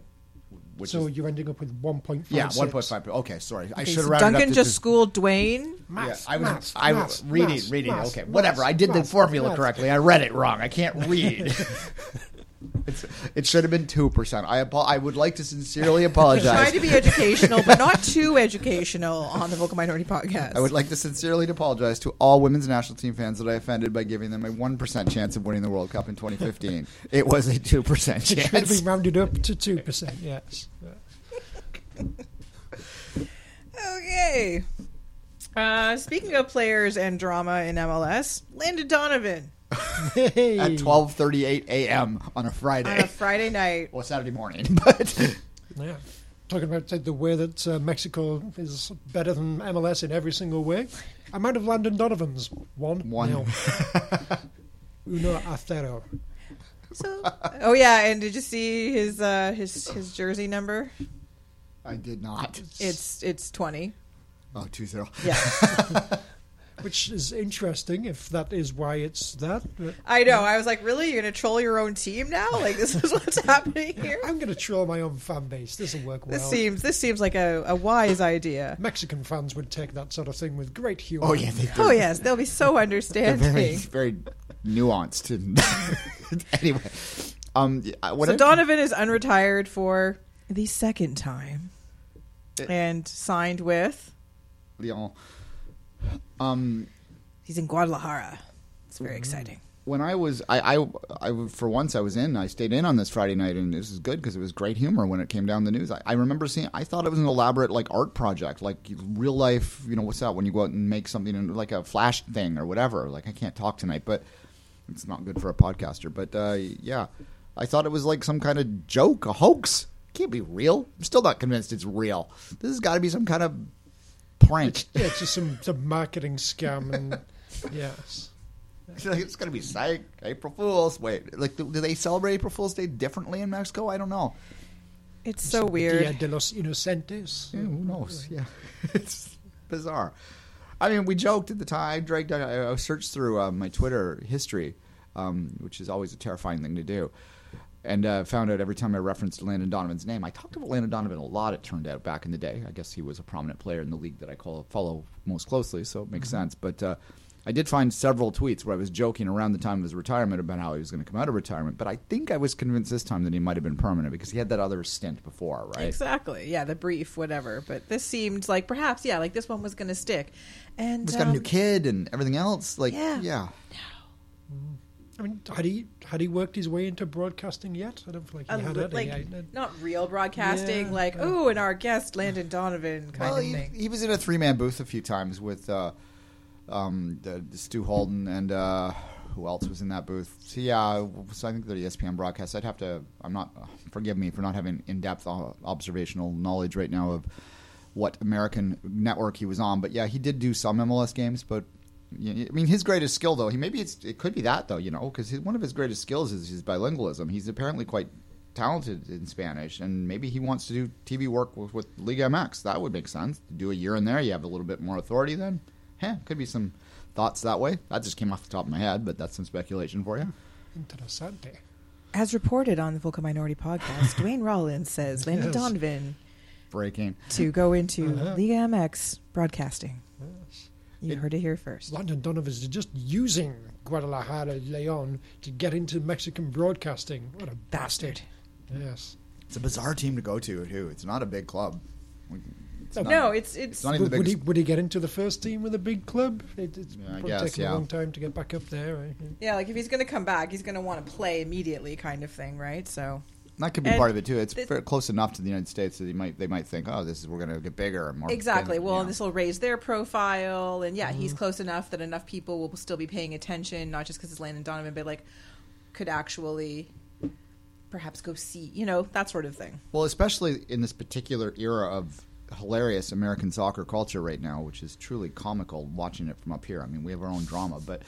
Speaker 1: Which
Speaker 2: so
Speaker 1: is,
Speaker 2: you're ending up with one point five.
Speaker 1: yeah, one point five. Okay, sorry, I should have
Speaker 3: so
Speaker 1: rounded
Speaker 3: Duncan
Speaker 1: up to
Speaker 3: just
Speaker 1: just-
Speaker 3: schooled Duane.
Speaker 1: Mass, Yeah,
Speaker 2: Maths,
Speaker 1: I was,
Speaker 2: maths,
Speaker 1: I was
Speaker 2: maths,
Speaker 1: reading,
Speaker 2: maths,
Speaker 1: reading.
Speaker 2: maths,
Speaker 1: okay,
Speaker 2: maths,
Speaker 1: whatever. I did the
Speaker 2: maths,
Speaker 1: formula
Speaker 2: maths.
Speaker 1: correctly. I read it wrong. I can't read. *laughs* it's, it should have been two percent. I apo- I would like to sincerely apologize. *laughs*
Speaker 3: Try
Speaker 1: apologize.
Speaker 3: to be educational, but not too educational on the Vocal Minority Podcast.
Speaker 1: I would like to sincerely apologize to all women's national team fans that I offended by giving them a one percent chance of winning the World Cup in 2015. *laughs* it was a two percent chance.
Speaker 2: It should have
Speaker 1: chance.
Speaker 2: been rounded up to two percent. Yes.
Speaker 3: Okay. Uh, speaking of players and drama in MLS, Landon Donovan
Speaker 2: Hey.
Speaker 1: At 12:38 a.m. on a Friday,
Speaker 3: on a Friday night.
Speaker 1: well Saturday morning, *laughs* but
Speaker 2: Yeah. Talking about the way that uh, Mexico is better than MLS in every single way. Amount of Landon Donovan's one.
Speaker 1: One.
Speaker 2: nil. *laughs* Uno a cero.
Speaker 3: So, oh yeah, and did you see his uh, his his jersey number?
Speaker 1: I did not.
Speaker 3: It's it's twenty.
Speaker 1: Oh, two zero.
Speaker 3: Yeah, *laughs*
Speaker 2: Which is interesting if that is why it's that. But
Speaker 3: I know. I was like, really? You're gonna troll your own team now? Like this is what's *laughs* happening here?
Speaker 2: I'm going to troll my own fan base. This will work well.
Speaker 3: This seems this seems like a, a wise idea.
Speaker 2: Mexican fans would take that sort of thing with great humor.
Speaker 1: Oh yeah, they,
Speaker 3: Oh yes, they'll be so *laughs* understanding.
Speaker 1: very very nuanced. And *laughs* anyway, um, what
Speaker 3: So
Speaker 1: I-
Speaker 3: Donovan is unretired for the second time, and signed with.
Speaker 1: Leon. Um,
Speaker 3: He's in Guadalajara. It's very exciting.
Speaker 1: when I was, I, I, I, for once, I was in. I stayed in on this Friday night, and this is good because it was great humor when it came down the news. I, I remember seeing. I thought it was an elaborate like art project, like real life. You know, what's that when you go out and make something in, like a flash thing or whatever. Like I can't talk tonight, but it's not good for a podcaster. But uh, yeah, I thought it was like some kind of joke, a hoax. Can't be real. I'm still not convinced it's real. This has got to be some kind of prank.
Speaker 2: Yeah, it's just some, some marketing scam. And *laughs* yes.
Speaker 1: Like, it's gonna be psych. April Fools. Wait, like, do, do they celebrate April Fools Day differently in Mexico? I don't know.
Speaker 3: It's so
Speaker 2: Dia
Speaker 3: weird.
Speaker 2: Dia de los Inocentes.
Speaker 1: Yeah, who knows? Yeah, *laughs* it's bizarre. I mean, we joked at the time. I dragged. I, I searched through uh, my Twitter history, um, which is always a terrifying thing to do, and uh, found out every time I referenced Landon Donovan's name. I talked about Landon Donovan a lot. It turned out back in the day. I guess he was a prominent player in the league that I call follow most closely, so it makes sense. But uh, I did find several tweets where I was joking around the time of his retirement about how he was going to come out of retirement. But I think I was convinced this time that he might have been permanent because he had that other stint before, right?
Speaker 3: Exactly. Yeah, the brief, whatever. But this seemed like perhaps, yeah, like this one was going to stick. And
Speaker 1: He's got a new
Speaker 3: um,
Speaker 1: kid and everything else. Like,
Speaker 3: Yeah.
Speaker 1: yeah.
Speaker 2: I mean, had he had he worked his way into broadcasting yet? I don't feel like he
Speaker 3: a
Speaker 2: had it.
Speaker 3: like
Speaker 2: I- I-
Speaker 3: not real broadcasting,
Speaker 2: Yeah,
Speaker 3: like
Speaker 2: yeah.
Speaker 3: oh, and our guest Landon Donovan kind
Speaker 1: Well,
Speaker 3: of
Speaker 1: he,
Speaker 3: thing.
Speaker 1: he was in a three man booth a few times with uh, um, the, the Stu Holden and uh, who else was in that booth? So yeah, so I think they're the ESPN broadcast. I'd have to. I'm not. Forgive me for not having in depth observational knowledge right now of what American network he was on. But yeah, he did do some MLS games, but. Yeah, I mean, his greatest skill, though, he maybe it's, it could be that, though, you know, because one of his greatest skills is his bilingualism. He's apparently quite talented in Spanish, and maybe he wants to do TV work with, with Liga MX. That would make sense. Do a year in there, you have a little bit more authority. Then, yeah, could be some thoughts that way. That just came off the top of my head, but that's some speculation for you.
Speaker 2: Interessante.
Speaker 3: As reported on the Vocal Minority podcast, *laughs* Duane Rollins says Landon
Speaker 2: Yes.
Speaker 3: Donovan
Speaker 1: Breaking.
Speaker 3: to go into
Speaker 2: Uh-huh.
Speaker 3: Liga MX broadcasting.
Speaker 2: Yes.
Speaker 3: You
Speaker 1: It-
Speaker 3: heard it here first.
Speaker 2: Landon Donovan is just using Guadalajara Leon to get into Mexican broadcasting. What a
Speaker 3: Bastard.
Speaker 2: Yes.
Speaker 1: It's a bizarre team to go to, too. It's not a big club. It's
Speaker 2: No,
Speaker 1: not-
Speaker 3: No, it's it's
Speaker 1: It's not even
Speaker 2: Would,
Speaker 1: the
Speaker 2: would he would he get into the first team with a big club? It, it's
Speaker 1: Yeah, I guess,
Speaker 2: taken
Speaker 1: yeah.
Speaker 2: a long time to get back up there. Right?
Speaker 3: yeah, like if he's going to come back, he's going to want to play immediately, kind of thing, right? So
Speaker 1: That could be
Speaker 3: And
Speaker 1: part of it too. It's
Speaker 3: the-
Speaker 1: close enough to the United States that they might they might think, oh, this is we're going to get bigger and more.
Speaker 3: Exactly.
Speaker 1: big,
Speaker 3: Well,
Speaker 1: you know.
Speaker 3: this will raise their profile, and yeah,
Speaker 1: Mm-hmm.
Speaker 3: he's close enough that enough people will still be paying attention, not just because it's Landon Donovan, but like could actually perhaps go see, you know, that sort of thing.
Speaker 1: Well, especially in this particular era of hilarious American soccer culture right now, which is truly comical watching it from up here. I mean, we have our own drama, but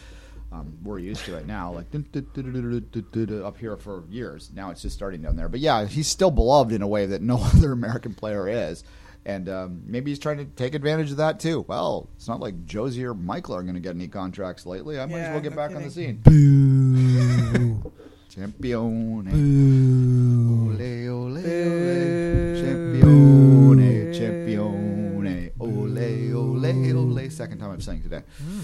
Speaker 1: um, we're used to it now, like up here for years. Now it's just starting down there. But yeah, he's still beloved in a way that no *laughs* other American player is. And um, maybe he's trying to take advantage of that too. Well, it's not like Jozy or Michael are going to get any contracts lately. I might
Speaker 3: yeah, as
Speaker 1: well get
Speaker 3: no
Speaker 1: back kidding. on the scene. Boo. *laughs* Champione. Boo. Ole, ole, ole. Champione, champione. Ole, ole, ole. Second time I'm saying today. Hmm.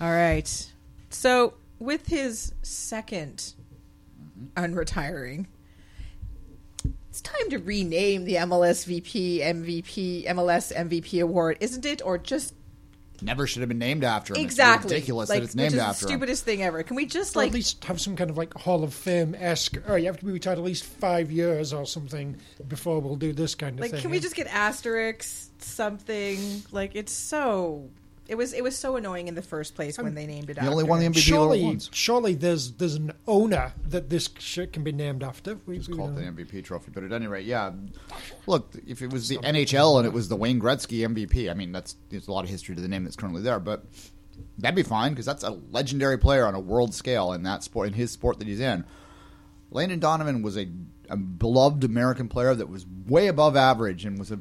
Speaker 3: All right. So with his 2nd
Speaker 1: Mm-hmm.
Speaker 3: unretiring, it's time to rename the MLS VP MVP MLS MVP award, isn't it? Or just
Speaker 1: Never should have been named after him.
Speaker 3: exactly
Speaker 1: It's ridiculous
Speaker 3: like,
Speaker 1: that it's
Speaker 3: which
Speaker 1: named
Speaker 3: is
Speaker 1: after
Speaker 3: the
Speaker 1: him.
Speaker 3: stupidest thing ever. Can we just
Speaker 2: Or
Speaker 3: like
Speaker 2: at least have some kind of like Hall of Fame esque. Oh, you have to be retired at least five years or something before we'll do this kind of
Speaker 3: like
Speaker 2: thing.
Speaker 3: can we just get asterisks something like it's so it was it was so annoying in the first place when um, they named it
Speaker 1: He only
Speaker 3: after
Speaker 1: won the
Speaker 3: him.
Speaker 1: MVP all at
Speaker 2: surely,
Speaker 1: once.
Speaker 2: surely there's there's an owner that this shit can be named after. We,
Speaker 1: It's
Speaker 2: we
Speaker 1: called the MVP trophy, but at any rate, yeah. Look, if it was the NHL and it was the Wayne Gretzky MVP, I mean, that's there's a lot of history to the name that's currently there, but that'd be fine because that's a legendary player on a world scale in that sport, in his sport that he's in. Landon Donovan was a, a beloved American player that was way above average and was a,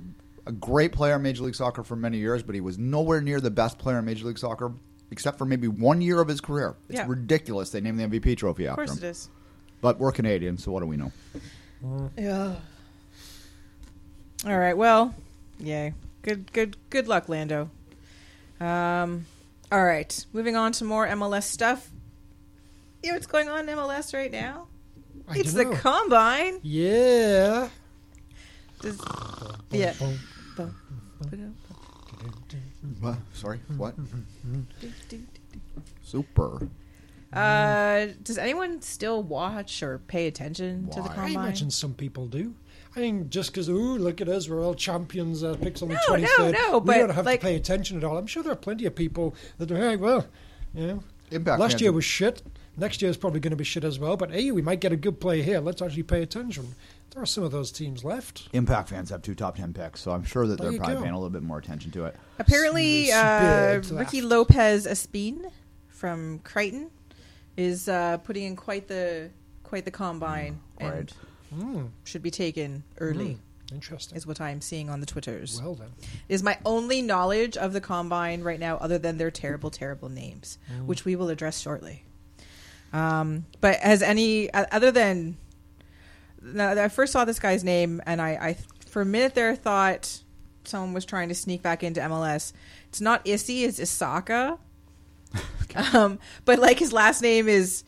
Speaker 1: a great player in Major League Soccer for many years, but he was nowhere near the best player in Major League Soccer except for maybe one year of his career. It's
Speaker 3: Yeah.
Speaker 1: ridiculous they named the MVP trophy after him.
Speaker 3: of
Speaker 1: after
Speaker 3: course
Speaker 1: him.
Speaker 3: it is
Speaker 1: But we're Canadian, so what do we know?
Speaker 3: yeah all right well yay good good good luck lando um all right moving on to more mls stuff you know what's going on in mls right now
Speaker 2: I
Speaker 3: it's the
Speaker 2: dunno.
Speaker 3: combine
Speaker 2: yeah.
Speaker 3: Does- yeah
Speaker 1: What? Sorry, what? Super.
Speaker 3: Uh, does anyone still watch or pay attention to the
Speaker 1: Why? I
Speaker 2: I
Speaker 3: combine?
Speaker 2: imagine some people do. I mean, just because, ooh, look at us, we're all champions, uh, picks on the
Speaker 3: No, no,
Speaker 2: 23rd.
Speaker 3: no,
Speaker 2: we
Speaker 3: but,
Speaker 2: don't have
Speaker 3: like-
Speaker 2: to pay attention at all. I'm sure there are plenty of people that are, hey, well, you know,
Speaker 1: Impact
Speaker 2: last
Speaker 1: fans
Speaker 2: year
Speaker 1: are-
Speaker 2: was shit. Next year is probably going to be shit as well. But hey, we might get a good play here. Let's actually pay attention. There are some of those teams left.
Speaker 1: Impact fans have two top ten picks, so I'm sure that
Speaker 2: There
Speaker 1: they're
Speaker 2: you
Speaker 1: probably
Speaker 2: go.
Speaker 1: paying a little bit more attention to it.
Speaker 3: Apparently, uh,
Speaker 2: Super
Speaker 3: Ricky. Lopez Espin from Creighton is uh, putting in quite the quite the combine and
Speaker 2: Mm,
Speaker 3: should be taken early.
Speaker 2: interesting.
Speaker 3: Is what I'm seeing on the twitters.
Speaker 2: Well then,
Speaker 3: is my only knowledge of the combine right now, other than their terrible, terrible names, which we will address shortly. Um, but has any uh, other than now, I first saw this guy's name, and I, I for a minute there thought someone was trying to sneak back into MLS. It's not Issy, it's Isaka. *laughs* um, but like his last name is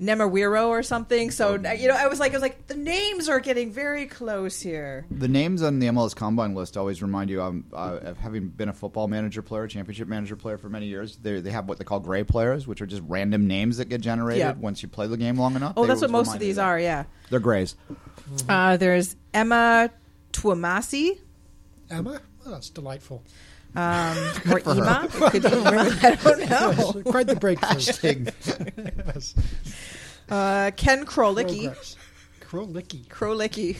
Speaker 3: Nemawiro or something. So you know, I was like, I was like, the names are getting very close here.
Speaker 1: The names on the MLS Combine list always remind you um, uh, of having been a football manager player, championship manager player for many years. They they have what they call gray players, which are just random names that get generated
Speaker 3: Yeah.
Speaker 1: once you play the game long enough.
Speaker 3: Oh,
Speaker 1: They
Speaker 3: that's what most of these are. Yeah.
Speaker 1: They're grays.
Speaker 3: Uh, there's Emma Twumasi.
Speaker 2: Emma. Well, that's delightful.
Speaker 3: Um, *laughs* or Ema. Could be Ema. *laughs* I don't *laughs* know.
Speaker 2: Quite the breakthrough.
Speaker 3: Uh, Ken Krolicki.
Speaker 2: Krolicki.
Speaker 3: Krolicki.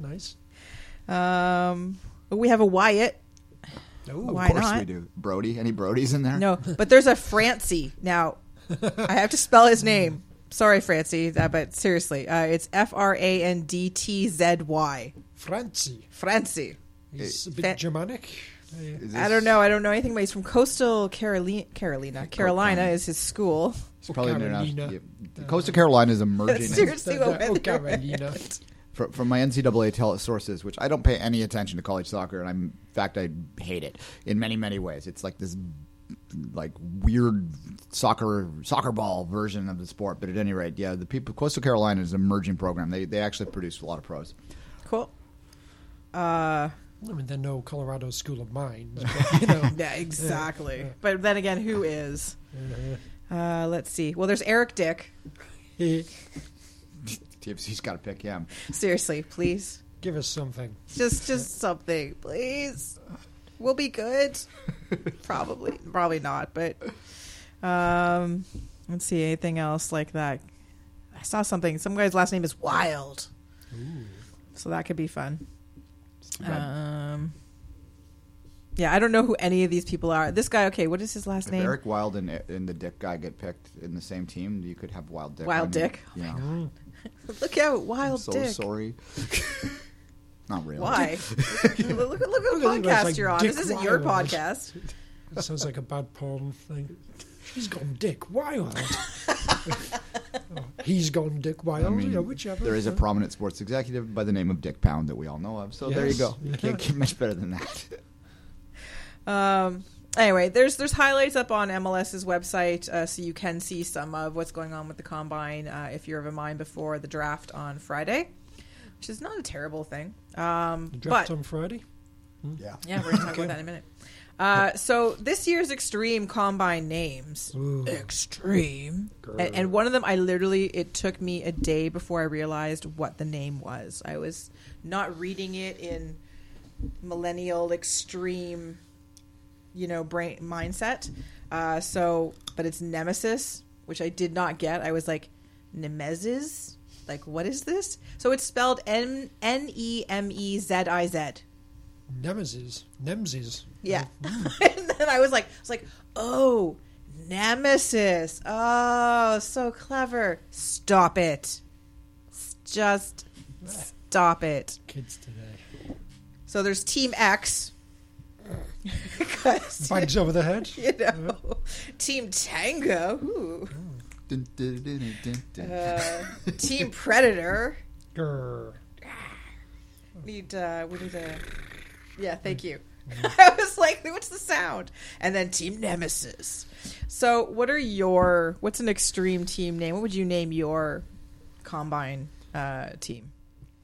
Speaker 2: Nice.
Speaker 3: Um, we have a Wyatt.
Speaker 2: Oh,
Speaker 3: Why
Speaker 1: of course
Speaker 3: not?
Speaker 1: we do. Brody, any Brodies in there?
Speaker 3: No, but there's a Francie. Now, I have to spell his name. Sorry, Francie, uh, but seriously, uh, it's F R A N D T Z Y.
Speaker 2: Francie.
Speaker 3: Francie.
Speaker 2: He's a bit
Speaker 3: Fa-
Speaker 2: Germanic. Uh,
Speaker 1: Is
Speaker 3: I don't know. I don't know anything, but he's from coastal Carolina. Carolina. Carolina is his school.
Speaker 1: It's probably
Speaker 2: Carolina.
Speaker 1: international. yeah. Coastal Carolina is emerging.
Speaker 3: Seriously, what
Speaker 2: oh, Carolina.
Speaker 1: from, from my NCAA tele- sources, which I don't pay any attention to college soccer, and I'm, in fact, I hate it in many, many ways. It's like this, like weird soccer soccer ball version of the sport. But at any rate, yeah, the people Coastal Carolina is an emerging program. They they actually produce a lot of pros.
Speaker 3: Cool. Uh,
Speaker 2: I mean, they're no Colorado School of Mines, *laughs* but, you know.
Speaker 3: yeah, exactly. But then again, who is? Uh, let's see. Well, there's Eric Dick.
Speaker 1: TFC's got to pick him.
Speaker 3: Seriously, please.
Speaker 2: Give us something.
Speaker 3: Just just something, please. We'll be good. *laughs* probably. Probably not, but um let's see anything else like that. I saw something. Some guy's last name is Wild. So that could be fun.
Speaker 1: It's.
Speaker 3: Um Yeah, I don't know who any of these people are. This guy, okay, what is his last
Speaker 1: if
Speaker 3: name?
Speaker 1: Eric Wild and, and the Dick guy get picked in the same team, you could have Wild Dick.
Speaker 3: Wild
Speaker 1: I mean,
Speaker 3: Dick?
Speaker 1: Yeah. *laughs*
Speaker 3: Look out,
Speaker 1: I'm
Speaker 3: Wild
Speaker 1: so
Speaker 3: Dick.
Speaker 1: sorry. *laughs* Not really.
Speaker 3: Why? *laughs* look, look, look, look what podcast
Speaker 2: like
Speaker 3: you're on.
Speaker 2: Dick
Speaker 3: this isn't your podcast.
Speaker 2: It sounds like a bad porn thing. She's gone Dick Wild. Oh, he's gone Dick Wild. *laughs*
Speaker 1: I mean,
Speaker 2: yeah, whichever.
Speaker 1: there is a prominent sports executive by the name of Dick Pound that we all know of. So there you go. *laughs* You can't get much better than that.
Speaker 3: Um. Anyway, there's there's highlights up on MLS's website, uh, so you can see some of what's going on with the combine uh, if you're of a mind before the draft on Friday, which is not a terrible thing. Um,
Speaker 2: The draft
Speaker 3: but
Speaker 2: on Friday.
Speaker 1: Yeah.
Speaker 3: yeah, we're gonna talk about that in a minute. Uh, so this year's Extreme Combine names,
Speaker 2: Ooh.
Speaker 3: Extreme, and, and one of them I literally it took me a day before I realized what the name was. I was not reading it in millennial extreme, you know, brain mindset. Uh, so, but it's Nemesis, which I did not get. I was like, Nemesis, like what is this? So it's spelled N N E M E Z I Z.
Speaker 2: Nemesis. Nemesis.
Speaker 3: Yeah. *laughs* and then I was like, I was like, oh, Nemesis. Oh, so clever. Stop it. Just stop it.
Speaker 2: Kids today.
Speaker 3: So there's Team X.
Speaker 2: Bags over the head.
Speaker 3: you know, Team Tango. Ooh.
Speaker 1: Dun, dun, dun, dun, dun.
Speaker 3: Uh, *laughs* Team Predator.
Speaker 2: Grr.
Speaker 3: Need uh, we need a. Yeah, thank you. *laughs* I was like, what's the sound? And then Team Nemesis. So, what are your? What's an extreme team name? What would you name your combine uh, team?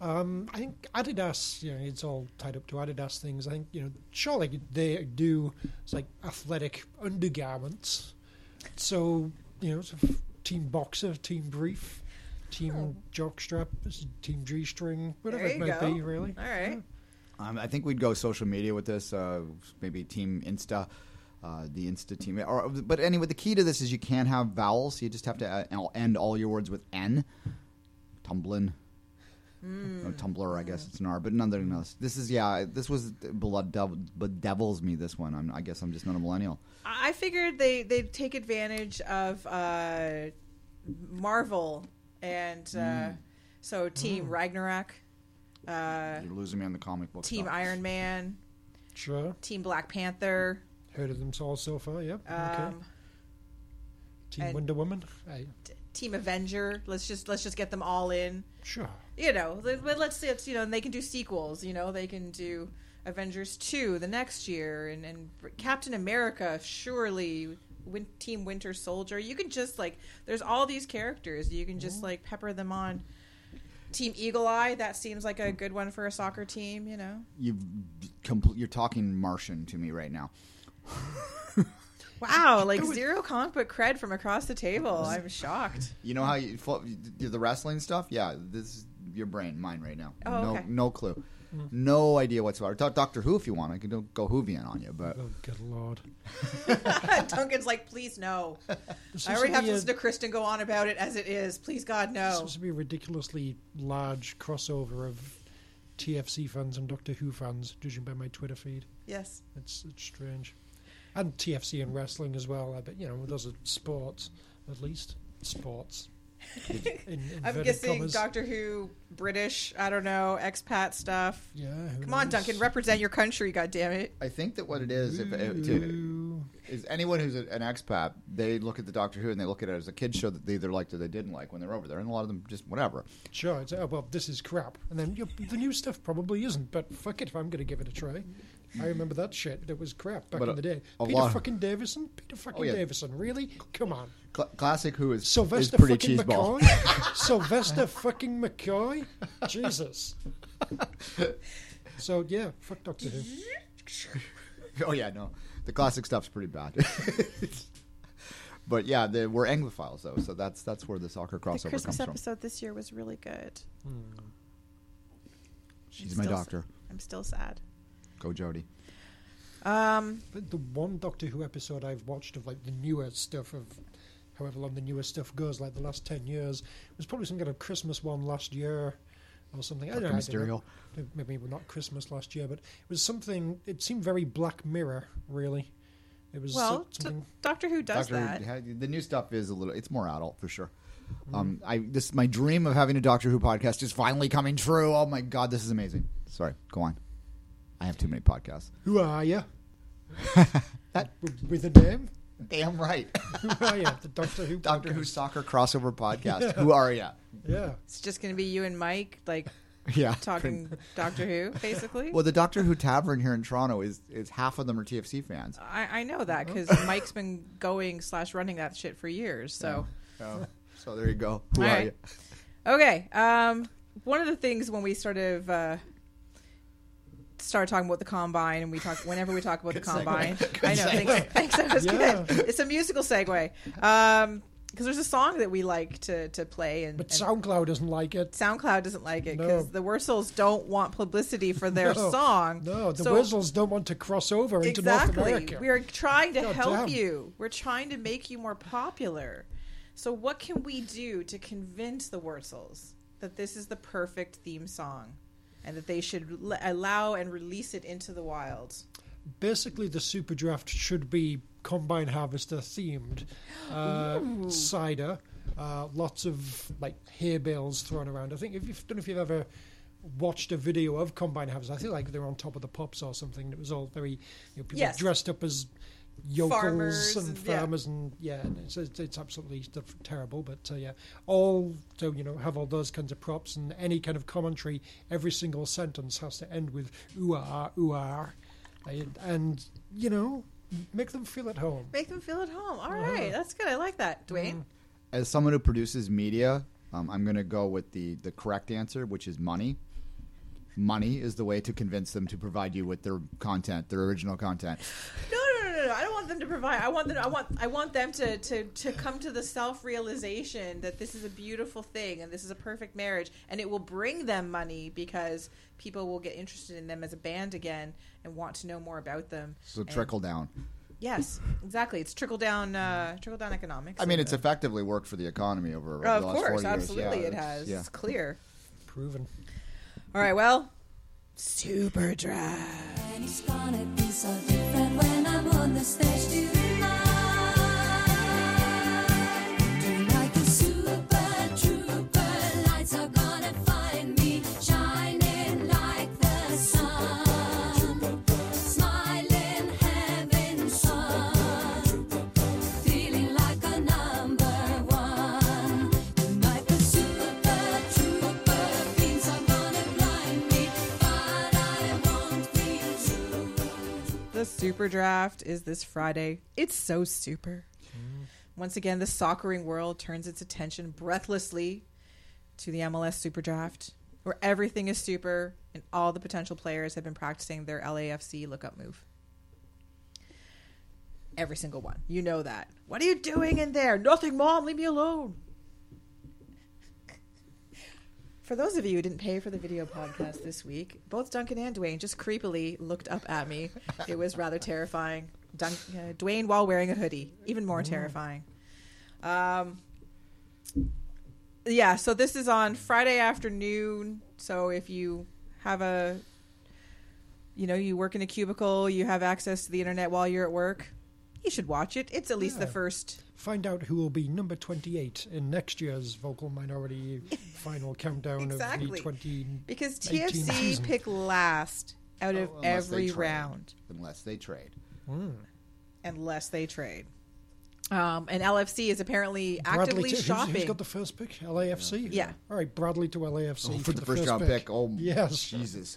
Speaker 2: Um, I think Adidas, you know, it's all tied up to Adidas things. I think, you know, surely they do it's like athletic undergarments. So, you know, sort of team boxer, team brief, team jockstrap, team G string, whatever it might
Speaker 3: go.
Speaker 2: be, really.
Speaker 3: All right.
Speaker 1: Um, I think we'd go social media with this, uh, maybe Team Insta, uh, the Insta team. Or, but anyway, the key to this is you can't have vowels. You just have to uh, end all your words with N. Tumblin. No, Tumblr, I guess it's an R, but none nonetheless, this is yeah. This was blood devil, bedevils me. This one, I'm, I guess I'm just not a millennial.
Speaker 3: I figured they they'd take advantage of uh, Marvel and uh, so Team Ragnarok, uh,
Speaker 1: You're losing me on the comic book.
Speaker 3: Team
Speaker 1: stuff.
Speaker 3: Iron Man,
Speaker 2: Sure.
Speaker 3: Team Black Panther.
Speaker 2: Heard of them all so far, yep. okay.
Speaker 3: Um,
Speaker 2: Team
Speaker 3: and-
Speaker 2: Wonder Woman? Aye.
Speaker 3: Team Avenger. Let's just let's just get them all in.
Speaker 2: Sure.
Speaker 3: You know, let- but let's see. It's, you know, and they can do sequels. You know, they can do Avengers two the next year, and and Captain America. Surely, Win- Team Winter Soldier. You can just like there's all these characters. You can just like pepper them on. Team Eagle Eye. That seems like a good one for a soccer team. You know.
Speaker 1: You've compl- you're talking Martian to me right now.
Speaker 3: Wow, *laughs* like zero comic book cred from across the table. I'm shocked.
Speaker 1: You know how you fo- the wrestling stuff? Yeah, this is your brain, mine right now.
Speaker 3: Oh,
Speaker 1: no,
Speaker 3: okay.
Speaker 1: no clue, Mm. no idea whatsoever. Talk Doctor Who if you want. I can go Whovian on you, but
Speaker 2: Oh, good lord. *laughs*
Speaker 3: Duncan's like, please no. I already have to
Speaker 2: a-
Speaker 3: listen to Kristin go on about it as it is. Please God, no.
Speaker 2: Seems to be a ridiculously large crossover of TFC fans and Doctor Who fans, judging by my Twitter feed.
Speaker 3: Yes.
Speaker 2: It's, it's strange. And TFC and wrestling as well. I bet, you know, those are sports, at least. Sports. *laughs* In
Speaker 3: I'm guessing
Speaker 2: commas.
Speaker 3: Doctor Who, British, I don't know, expat stuff.
Speaker 2: Yeah, who
Speaker 3: Come on. Duncan, represent your country, God damn it.
Speaker 1: I think that what it is, if, if, to, is anyone who's a, an expat, they look at the Doctor Who and they look at it as a kids show that they either liked or they didn't like when they're over there, and a lot of them just whatever.
Speaker 2: Sure, it's, oh, well, this is crap. And then you the new stuff probably isn't, but fuck it if I'm going to give it a try. I remember that shit. That was crap back
Speaker 1: But
Speaker 2: in the day.
Speaker 1: a
Speaker 2: Peter
Speaker 1: lot-
Speaker 2: fucking Davison? Peter oh, fucking
Speaker 1: Oh, yeah.
Speaker 2: Davison? Really? Come on.
Speaker 1: Cl- classic Who is
Speaker 2: Sylvester
Speaker 1: is pretty
Speaker 2: fucking
Speaker 1: cheeseball.
Speaker 2: McCoy? *laughs* Sylvester fucking McCoy? Jesus. So, yeah, fuck Doctor Who. *laughs*
Speaker 1: oh yeah, no, the classic stuff's pretty bad. *laughs* but yeah, they, we're Anglophiles though, so that's that's where the soccer
Speaker 3: The
Speaker 1: crossover
Speaker 3: Christmas
Speaker 1: comes from.
Speaker 3: episode this year was really good. Hmm.
Speaker 1: She's
Speaker 3: I'm
Speaker 1: my
Speaker 3: still
Speaker 1: doctor.
Speaker 3: s- I'm still sad.
Speaker 1: Go Jodie.
Speaker 3: Um,
Speaker 2: But the one Doctor Who episode I've watched of like the newer stuff of however long the newer stuff goes, like the last ten years, was probably some kind of Christmas one last year or something. I don't know. I don't know. Maybe not Christmas last year, but it was something. It seemed very Black Mirror, really. It was
Speaker 3: well,
Speaker 2: so- something.
Speaker 3: t- Doctor Who does
Speaker 1: Doctor
Speaker 3: that.
Speaker 1: Who, the new stuff is a little. It's more adult for sure.
Speaker 3: Mm.
Speaker 1: Um, I this my dream of having a Doctor Who podcast is finally coming true. Oh my god, this is amazing. Sorry, go on. I have too many podcasts.
Speaker 2: Who are you? *laughs*
Speaker 1: That
Speaker 2: With a name?
Speaker 1: damn right. *laughs*
Speaker 2: Who are you? The Doctor Who. *laughs*
Speaker 1: Doctor Who soccer crossover podcast. Who are you?
Speaker 2: Yeah.
Speaker 3: It's just going to be you and Mike, like
Speaker 1: Yeah,
Speaker 3: talking Doctor Who, basically.
Speaker 1: Well, the Doctor Who tavern here in Toronto is is half of them are TFC fans.
Speaker 3: I, I know that because Mike's been going slash running that shit for years. So
Speaker 1: Oh, so there you go. Who
Speaker 3: All
Speaker 1: are
Speaker 3: right.
Speaker 1: you?
Speaker 3: okay, um, one of the things when we sort of uh, started talking about the combine, and we talk whenever we talk about the combine, I know. Thanks, thanks, that was
Speaker 2: Yeah.
Speaker 3: good. It's a musical segue. Um, because there's a song that we like to to play, and,
Speaker 2: But
Speaker 3: and
Speaker 2: SoundCloud doesn't like it.
Speaker 3: SoundCloud doesn't like it
Speaker 2: No.
Speaker 3: because the Wurzels don't want publicity for their
Speaker 2: No.
Speaker 3: song.
Speaker 2: No, the
Speaker 3: So-
Speaker 2: Whistles don't want to cross over into North
Speaker 3: exactly.
Speaker 2: America.
Speaker 3: We are trying to
Speaker 2: God
Speaker 3: help
Speaker 2: damn.
Speaker 3: you. We're trying to make you more popular. So, what can we do to convince the Wurzels that this is the perfect theme song and that they should l- allow and release it into the wild?
Speaker 2: basically the super draft should be combine harvester themed uh, cider uh, lots of like hay bales thrown around i think if you don't know if you've ever watched a video of combine harvester i feel like they're on top of the pops or something it was all very you know, people
Speaker 3: Yes.
Speaker 2: dressed up as yokels
Speaker 3: Farmers
Speaker 2: and
Speaker 3: and- yeah.
Speaker 2: farmers and yeah and it's, it's, it's absolutely terrible but uh, yeah all so you know have all those kinds of props and any kind of commentary every single sentence has to end with ooh ah ooh ah and, and you know make them feel at home
Speaker 3: Make them feel at home. All right, that's good. I like that, Duane.
Speaker 1: As someone who produces media, um, I'm going to go with the the correct answer, which is money. Money is the way to convince them to provide you with their content, their original content.
Speaker 3: No, no, no, no, no. I don't want them to provide. I want them. I want. I want them to to to come to the self realization that this is a beautiful thing and this is a perfect marriage, and it will bring them money because people will get interested in them as a band again and want to know more about them.
Speaker 1: So
Speaker 3: And-
Speaker 1: trickle down.
Speaker 3: Yes, exactly. It's trickle down. Uh, trickle down economics.
Speaker 1: I mean, it's effectively worked for the economy over
Speaker 3: Oh,
Speaker 1: the
Speaker 3: of
Speaker 1: last
Speaker 3: course,
Speaker 1: 40 years.
Speaker 3: absolutely,
Speaker 1: Yeah,
Speaker 3: it has.
Speaker 1: Yeah.
Speaker 3: It's clear.
Speaker 2: proven
Speaker 3: All right. Well, super draft.
Speaker 8: The stage super
Speaker 3: draft is this Friday. It's so super. Mm. Once again, the soccering world turns its attention breathlessly to the MLS super draft, where everything is super and all the potential players have been practicing their LAFC lookup move. Every single one. You know that. What are you doing in there? Nothing, Mom. Leave me alone. For those of you who didn't pay for the video podcast this week, both Duncan and Duane just creepily looked up at me. It was rather terrifying. Dun- uh, Duane while wearing a hoodie, even more terrifying. Um, yeah, so this is on Friday afternoon. So if you have a, you know, you work in a cubicle, you have access to the internet while you're at work, you should watch it. It's at least the first.
Speaker 2: find out who will be number 28 in next year's vocal minority *laughs* final countdown
Speaker 3: Exactly.
Speaker 2: of the 20
Speaker 3: Because TFC
Speaker 2: season.
Speaker 3: pick last out of
Speaker 1: Oh, unless they
Speaker 3: every round.
Speaker 1: Unless they trade.
Speaker 3: unless they trade. Um, and LFC is apparently actively
Speaker 2: to- who's-
Speaker 3: shopping.
Speaker 2: Who's got the first pick? LAFC?
Speaker 3: Yeah.
Speaker 2: All right, Bradley to LAFC.
Speaker 1: Oh, for the first round pick. Oh,
Speaker 2: yes.
Speaker 1: Jesus.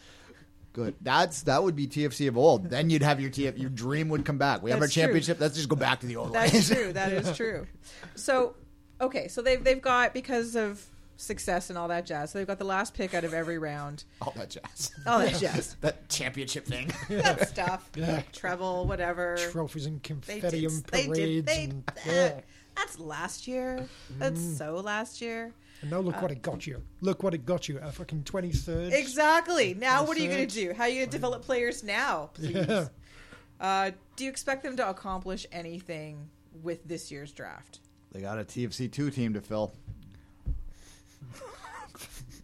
Speaker 1: Good. That's that would be TFC of old. Then you'd have your TF. Your dream would come back. We have our
Speaker 3: That's true.
Speaker 1: championship. Let's just go back to the old
Speaker 3: That's
Speaker 1: ways.
Speaker 3: true. That is true. So, okay, so they've they've got because of success and all that jazz. So they've got the last pick out of every round.
Speaker 1: All that jazz.
Speaker 3: All that jazz, *laughs*
Speaker 1: that championship thing.
Speaker 3: that stuff, *laughs*
Speaker 2: Yeah.
Speaker 3: treble, whatever.
Speaker 2: Trophies and
Speaker 3: They
Speaker 2: confetti
Speaker 3: did.
Speaker 2: and
Speaker 3: They
Speaker 2: parades.
Speaker 3: did. They,
Speaker 2: and, *laughs* yeah.
Speaker 3: That's last year. That's
Speaker 2: Mm.
Speaker 3: so last year.
Speaker 2: And now look
Speaker 3: Uh,
Speaker 2: what it got you. Look what it got you. A fucking 23rd.
Speaker 3: Exactly. Now, what are you going to do? How are you going to develop players now? Please.
Speaker 2: Yeah.
Speaker 3: Uh, do you expect them to accomplish anything with this year's draft?
Speaker 1: They got a TFC two team to fill.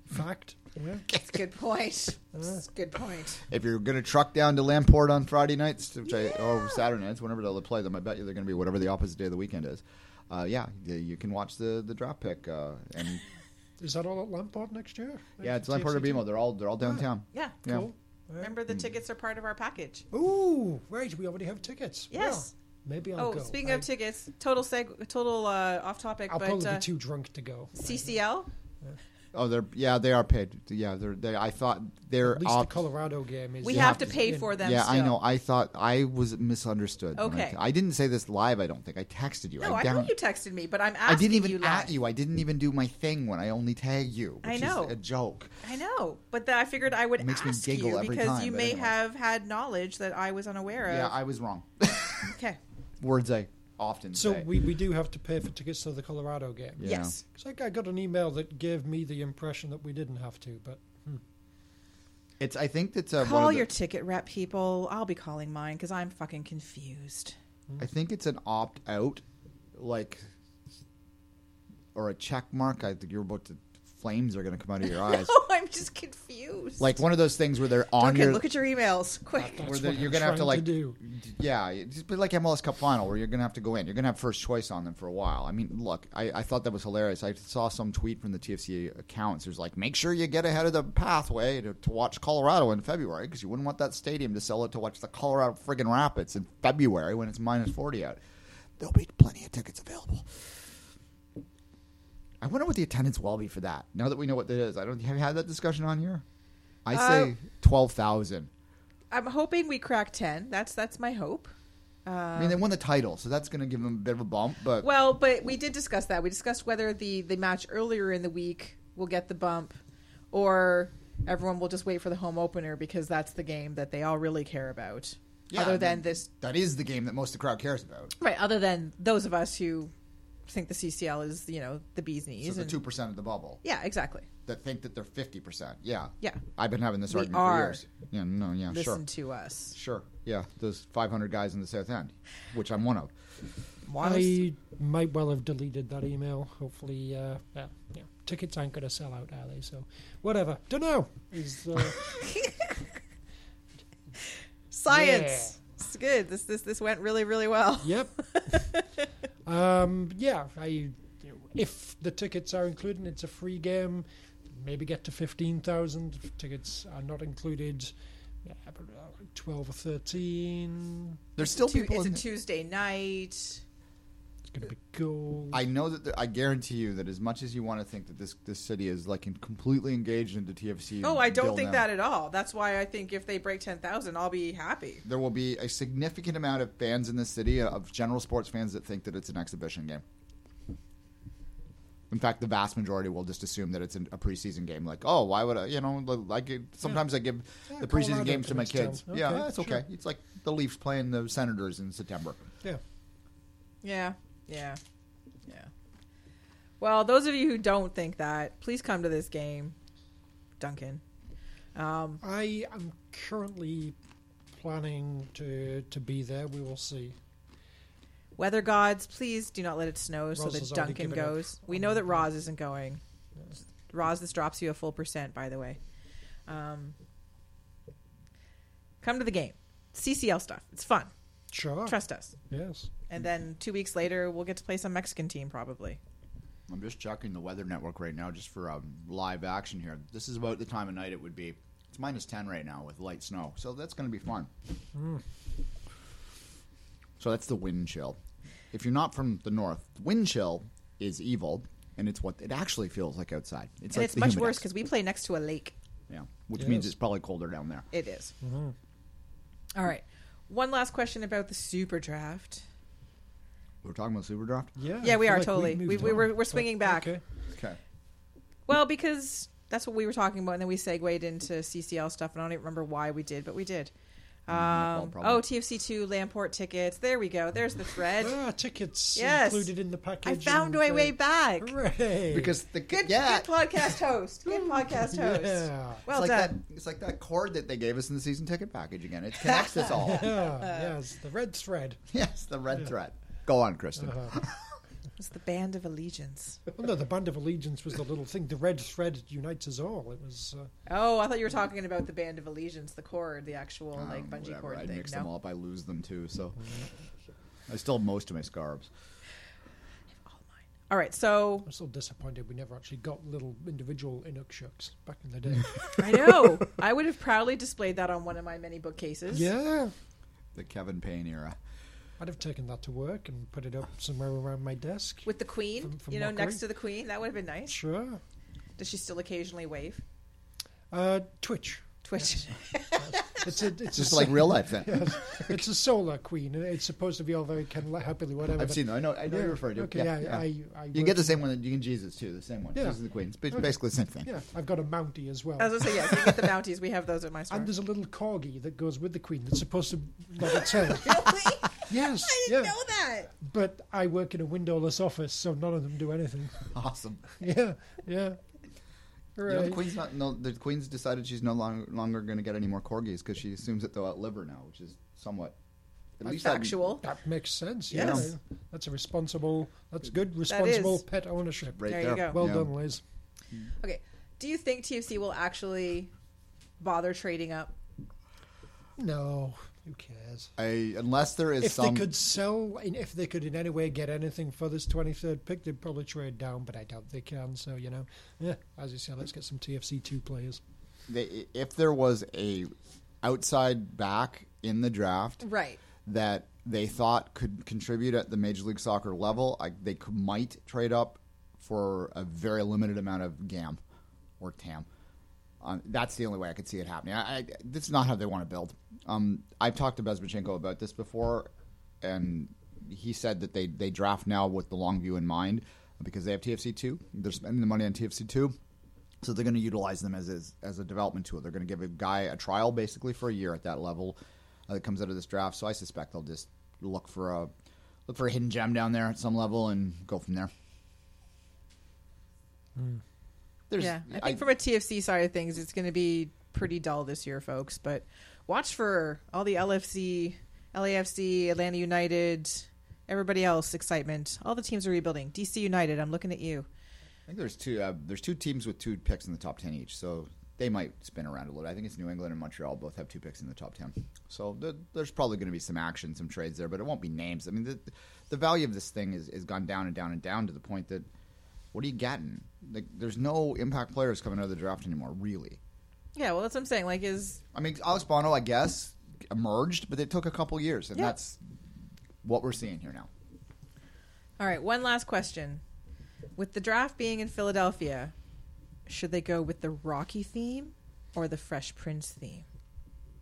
Speaker 2: Fact. Yeah.
Speaker 3: That's a good point. *laughs* That's a good point.
Speaker 1: If you're going to truck down to Lamport on Friday nights, which I, or Saturday nights, whenever they'll play them, I bet you they're going to be whatever the opposite day of the weekend is. Uh, yeah, you- you can watch the, the draft pick. Uh, and *laughs*
Speaker 2: Is that all at Lamport next year?
Speaker 1: yeah, it's Lamport or BMO. They're all they're all downtown.
Speaker 3: Yeah.
Speaker 1: Yeah.
Speaker 2: Cool.
Speaker 3: Remember, the tickets are part of our package.
Speaker 2: Ooh, right. We already have tickets.
Speaker 3: Yes.
Speaker 2: Well, maybe I'll
Speaker 3: Oh,
Speaker 2: go.
Speaker 3: speaking
Speaker 2: I,
Speaker 3: of tickets, total seg, total uh, off topic,
Speaker 2: I'll
Speaker 3: but
Speaker 2: probably
Speaker 3: uh,
Speaker 2: be too drunk to go.
Speaker 3: CCL.
Speaker 1: Oh, they're yeah, they are paid. Yeah, they're they. I thought they're
Speaker 2: At least
Speaker 1: opt-
Speaker 2: the Colorado game is.
Speaker 3: We
Speaker 2: in-
Speaker 3: have to pay for them.
Speaker 1: Yeah, I
Speaker 3: still.
Speaker 1: know. I thought I was misunderstood. when I
Speaker 3: Okay.
Speaker 1: t- I, didn't say this live. I don't think I texted you.
Speaker 3: No, I,
Speaker 1: down-
Speaker 3: know you texted me, but I'm
Speaker 1: I
Speaker 3: asking
Speaker 1: didn't even
Speaker 3: you
Speaker 1: at
Speaker 3: live.
Speaker 1: you. I didn't even do my thing when I only tag you.
Speaker 3: I
Speaker 1: which
Speaker 3: know.
Speaker 1: is a joke.
Speaker 3: I know, but then I figured I would
Speaker 1: It makes me
Speaker 3: ask
Speaker 1: giggle
Speaker 3: you
Speaker 1: every
Speaker 3: because
Speaker 1: time,
Speaker 3: you
Speaker 1: but
Speaker 3: may
Speaker 1: anyway.
Speaker 3: have had knowledge that I was unaware of.
Speaker 1: Yeah, I was wrong.
Speaker 3: okay. *laughs*
Speaker 1: Words I often
Speaker 2: So
Speaker 1: say.
Speaker 2: we, we do have to pay for tickets to the Colorado game.
Speaker 1: Yeah.
Speaker 3: Yes.
Speaker 2: Because I got an email that gave me the impression that we didn't have to, but
Speaker 1: It's. I think that's uh,
Speaker 3: Call
Speaker 1: of the-
Speaker 3: your ticket rep people. I'll be calling mine because I'm fucking confused.
Speaker 1: I think it's an opt out, like, or a check mark. I think you're about to. Flames are going to come out of your *laughs* eyes.
Speaker 3: Oh, I'm just confused.
Speaker 1: Like one of those things where they're on
Speaker 3: Duncan,
Speaker 1: your.
Speaker 3: look at your emails, quick.
Speaker 2: That's
Speaker 1: where they're-
Speaker 2: what
Speaker 1: you're gonna have to like
Speaker 2: to do.
Speaker 1: yeah it's just be like MLS Cup final where you're gonna have to go in you're gonna have first choice on them for a while I mean look I, I thought that was hilarious I saw some tweet from the TFC accounts there's like make sure you get ahead of the pathway to, to watch Colorado in February because you wouldn't want that stadium to sell it to watch the Colorado friggin' Rapids in February when it's minus 40 out there'll be plenty of tickets available I wonder what the attendance will be for that now that we know what that is I don't have you had that discussion on here I say
Speaker 3: Uh,
Speaker 1: 12,000
Speaker 3: I'm hoping we crack ten. That's that's my hope.
Speaker 1: I mean, they won the title, so that's going to give them a bit of a bump. But
Speaker 3: Well, but we did discuss that. We discussed whether the the match earlier in the week will get the bump, or everyone will just wait for the home opener because that's the game that they all really care about.
Speaker 1: Yeah,
Speaker 3: other than
Speaker 1: that-
Speaker 3: this,
Speaker 1: that is the game that most of the crowd cares about.
Speaker 3: right? Other than those of us who think the CCL is you know the bee's knees.
Speaker 1: So the
Speaker 3: and-
Speaker 1: two percent of the bubble
Speaker 3: yeah, exactly.
Speaker 1: that think that they're fifty percent. Yeah,
Speaker 3: Yeah.
Speaker 1: I've been having this
Speaker 3: We
Speaker 1: argument
Speaker 3: are.
Speaker 1: for years. Yeah, no, yeah,
Speaker 3: Listen
Speaker 1: sure,
Speaker 3: to us.
Speaker 1: sure, yeah. Those five hundred guys in the South End, which I'm one of.
Speaker 2: I might well have deleted that email. Hopefully, uh, well, yeah, tickets aren't going to sell out, are they? So, whatever. Don't know. Is uh, *laughs* *laughs*
Speaker 3: Science. It's good. This this this went really really well.
Speaker 2: yep. *laughs* um, yeah, I. If the tickets are included, and it's a free game. Maybe get to fifteen thousand. If tickets are not included, yeah, but, uh, twelve or thirteen.
Speaker 1: There's still
Speaker 3: Tu-
Speaker 1: people.
Speaker 3: it's a
Speaker 1: in-
Speaker 3: Tuesday night.
Speaker 2: It's going to be gold.
Speaker 1: I know that the, I guarantee you that as much as you want to think that this this city is like in, completely engaged into TFC.
Speaker 3: Oh, I don't think
Speaker 1: now,
Speaker 3: that at all. That's why I think if they break ten thousand, I'll be happy.
Speaker 1: there will be a significant amount of fans in the city uh, of general sports fans that think that it's an exhibition game. In fact, the vast majority will just assume that it's an, a preseason game. Like, oh, why would I? You know, like it, sometimes I give
Speaker 2: Yeah,
Speaker 1: the preseason
Speaker 2: Colorado
Speaker 1: games to my
Speaker 2: comes down.
Speaker 1: kids. yeah,
Speaker 2: Okay,
Speaker 1: that's okay.
Speaker 2: sure.
Speaker 1: It's like the Leafs playing the Senators in September.
Speaker 2: yeah.
Speaker 3: Yeah, yeah, yeah. Well, those of you who don't think that, please come to this game, Duncan. Um,
Speaker 2: I am currently planning to to be there. We will see.
Speaker 3: weather gods, please do not let it snow so that Duncan goes. We know that. Roz isn't going. Roz, this drops you a full percent, by the way. Um, come to the game. CCL stuff. It's fun.
Speaker 2: Sure.
Speaker 3: Trust us.
Speaker 2: Yes.
Speaker 3: And then two weeks later, we'll get to play some Mexican team, probably.
Speaker 1: I'm just checking the weather network right now just for um, live action here. This is about the time of night it would be. It's minus 10 right now with light snow, so that's going to be fun. So that's the wind chill. If you're not from the north, wind chill is evil, and it's what it actually feels like outside. It's
Speaker 3: and
Speaker 1: like
Speaker 3: it's much
Speaker 1: humidex.
Speaker 3: worse because we play next to a lake.
Speaker 1: yeah, which
Speaker 2: Yes.
Speaker 1: means it's probably colder down there.
Speaker 3: It is. All right. One last question about the super draft.
Speaker 1: We're talking about super draft.
Speaker 2: Yeah.
Speaker 3: Yeah,
Speaker 2: I
Speaker 3: we
Speaker 2: feel
Speaker 3: are
Speaker 2: like
Speaker 3: totally.
Speaker 2: we've
Speaker 3: We,
Speaker 2: moved
Speaker 3: we,
Speaker 2: on,
Speaker 3: we're, we're swinging back.
Speaker 2: Okay.
Speaker 1: Okay.
Speaker 3: Well, because that's what we were talking about, and then we segued into CCL stuff, and I don't even remember why we did, but we did. Um,
Speaker 1: Probably.
Speaker 3: oh, TFC two Lamport tickets. There we go. There's the thread. *laughs*
Speaker 2: Ah, tickets
Speaker 3: Yes.
Speaker 2: included in the package.
Speaker 3: I found
Speaker 2: and,
Speaker 3: my
Speaker 2: uh,
Speaker 3: way back.
Speaker 2: Hooray!
Speaker 1: because the
Speaker 3: Good,
Speaker 1: yeah,
Speaker 3: good podcast host. Good podcast host.
Speaker 2: Yeah.
Speaker 3: Well
Speaker 1: it's like
Speaker 3: done.
Speaker 1: that. It's like that cord that they gave us in the season ticket package again. It *laughs* connects us all. *laughs*
Speaker 2: Yeah, yes, the red thread.
Speaker 1: yes, the red thread. Go on, Kristin.
Speaker 2: Uh-huh. *laughs*
Speaker 3: It's the band of allegiance.
Speaker 2: Well, no, the band of allegiance was the little thing. The red thread unites us all. It was. Uh,
Speaker 3: Oh, I thought you were talking about the band of allegiance, the cord, the actual like
Speaker 1: Um,
Speaker 3: bungee
Speaker 1: whatever,
Speaker 3: cord
Speaker 1: I
Speaker 3: thing.
Speaker 1: mix
Speaker 3: no?
Speaker 1: them all up. I lose them too. So I still have most of my scarves.
Speaker 3: All right, so
Speaker 2: I'm still disappointed we never actually got little individual Inukshuks back in the day. *laughs*
Speaker 3: I know I would have proudly displayed that on one of my many bookcases.
Speaker 2: yeah,
Speaker 1: The Kevin Payne era.
Speaker 2: I'd have taken that to work and put it up somewhere around my desk.
Speaker 3: with the queen,
Speaker 2: From- from
Speaker 3: you know,
Speaker 2: Mockery?
Speaker 3: next to the queen. That would have been nice.
Speaker 2: Sure.
Speaker 3: Does she still occasionally wave?
Speaker 2: Uh, Twitch.
Speaker 3: Twitch. *laughs*
Speaker 2: It's a, it's
Speaker 1: Just
Speaker 2: a,
Speaker 1: like real life then. *laughs*
Speaker 2: it's a solar queen. and It's supposed to be all very kind of happily whatever.
Speaker 1: I've
Speaker 2: but-
Speaker 1: seen. I know. I know
Speaker 2: Yeah,
Speaker 1: you're referring to.
Speaker 2: okay,
Speaker 1: yeah,
Speaker 2: yeah,
Speaker 1: yeah.
Speaker 2: I- I
Speaker 1: you get the same one. that You can Jesus too. The same one.
Speaker 2: Yeah.
Speaker 1: Jesus the Queen. It's ba-
Speaker 2: Okay.
Speaker 1: basically the same thing.
Speaker 2: Yeah, I've got a Mountie as well.
Speaker 3: I was gonna say yes. You get the bounties. We have those at my store.
Speaker 2: and there's a little corgi that goes with the queen that's supposed to let its head. *laughs*
Speaker 3: really? *laughs*
Speaker 2: Yes,
Speaker 3: I didn't know that.
Speaker 2: But I work in a windowless office, so none of them do anything. *laughs*
Speaker 1: Awesome.
Speaker 2: Yeah, yeah.
Speaker 1: You know, the queen's not. No, the queen's decided she's no longer longer going to get any more corgis because she assumes that they'll outlive her now, which is somewhat. At
Speaker 3: That's
Speaker 1: least that-
Speaker 3: factual.
Speaker 2: That makes sense.
Speaker 3: Yes.
Speaker 2: Yeah, that's a responsible. That's good. Responsible
Speaker 3: is.
Speaker 2: pet ownership.
Speaker 1: Right
Speaker 3: There you go.
Speaker 2: Well
Speaker 1: Yeah.
Speaker 2: done, Liz. Mm.
Speaker 3: Okay. Do you think TFC will actually bother trading up?
Speaker 2: No, who cares?
Speaker 1: I, unless there is
Speaker 2: If
Speaker 1: some.
Speaker 2: they could sell, if they could in any way get anything for this 23rd pick, they'd probably trade down, but I doubt they can. So, you know, yeah, as you said, let's get some TFC 2 players.
Speaker 1: they, if there was a outside back in the draft
Speaker 3: Right.
Speaker 1: that they thought could contribute at the Major League Soccer level, I, they could, might trade up for a very limited amount of GAM or TAM. Um, that's the only way I could see it happening. I, I, this is not how they want to build. Um, I've talked to Bezbatchenko about this before, and he said that they, they draft now with the long view in mind because they have TFC two. They're spending the money on TFC two, so they're going to utilize them as, as as a development tool. They're going to give a guy a trial basically for a year at that level uh, that comes out of this draft. So I suspect they'll just look for a look for a hidden gem down there at some level and go from there. There's,
Speaker 3: yeah. I think from a TFC side of things, it's going to be pretty dull this year, folks. But watch for all the LFC, LAFC, Atlanta United, everybody else excitement. All the teams are rebuilding. DC United, I'm looking at you.
Speaker 1: I think there's two. Uh, there's two teams with two picks in the top ten each, so they might spin around a little. I think it's New England and Montreal both have two picks in the top ten. So there, there's probably going to be some action, some trades there, but it won't be names. I mean, the, the value of this thing is, is gone down and down and down to the point that what are you getting? Like, there's no impact players coming out of the draft anymore, really.
Speaker 3: Yeah, well, that's what I'm saying. Like, is
Speaker 1: I mean, Alex Bono, I guess, emerged, but it took a couple years, and
Speaker 3: Yeah.
Speaker 1: that's what we're seeing here now.
Speaker 3: all right. One last question: With the draft being in Philadelphia, should they go with the Rocky theme or the Fresh Prince theme?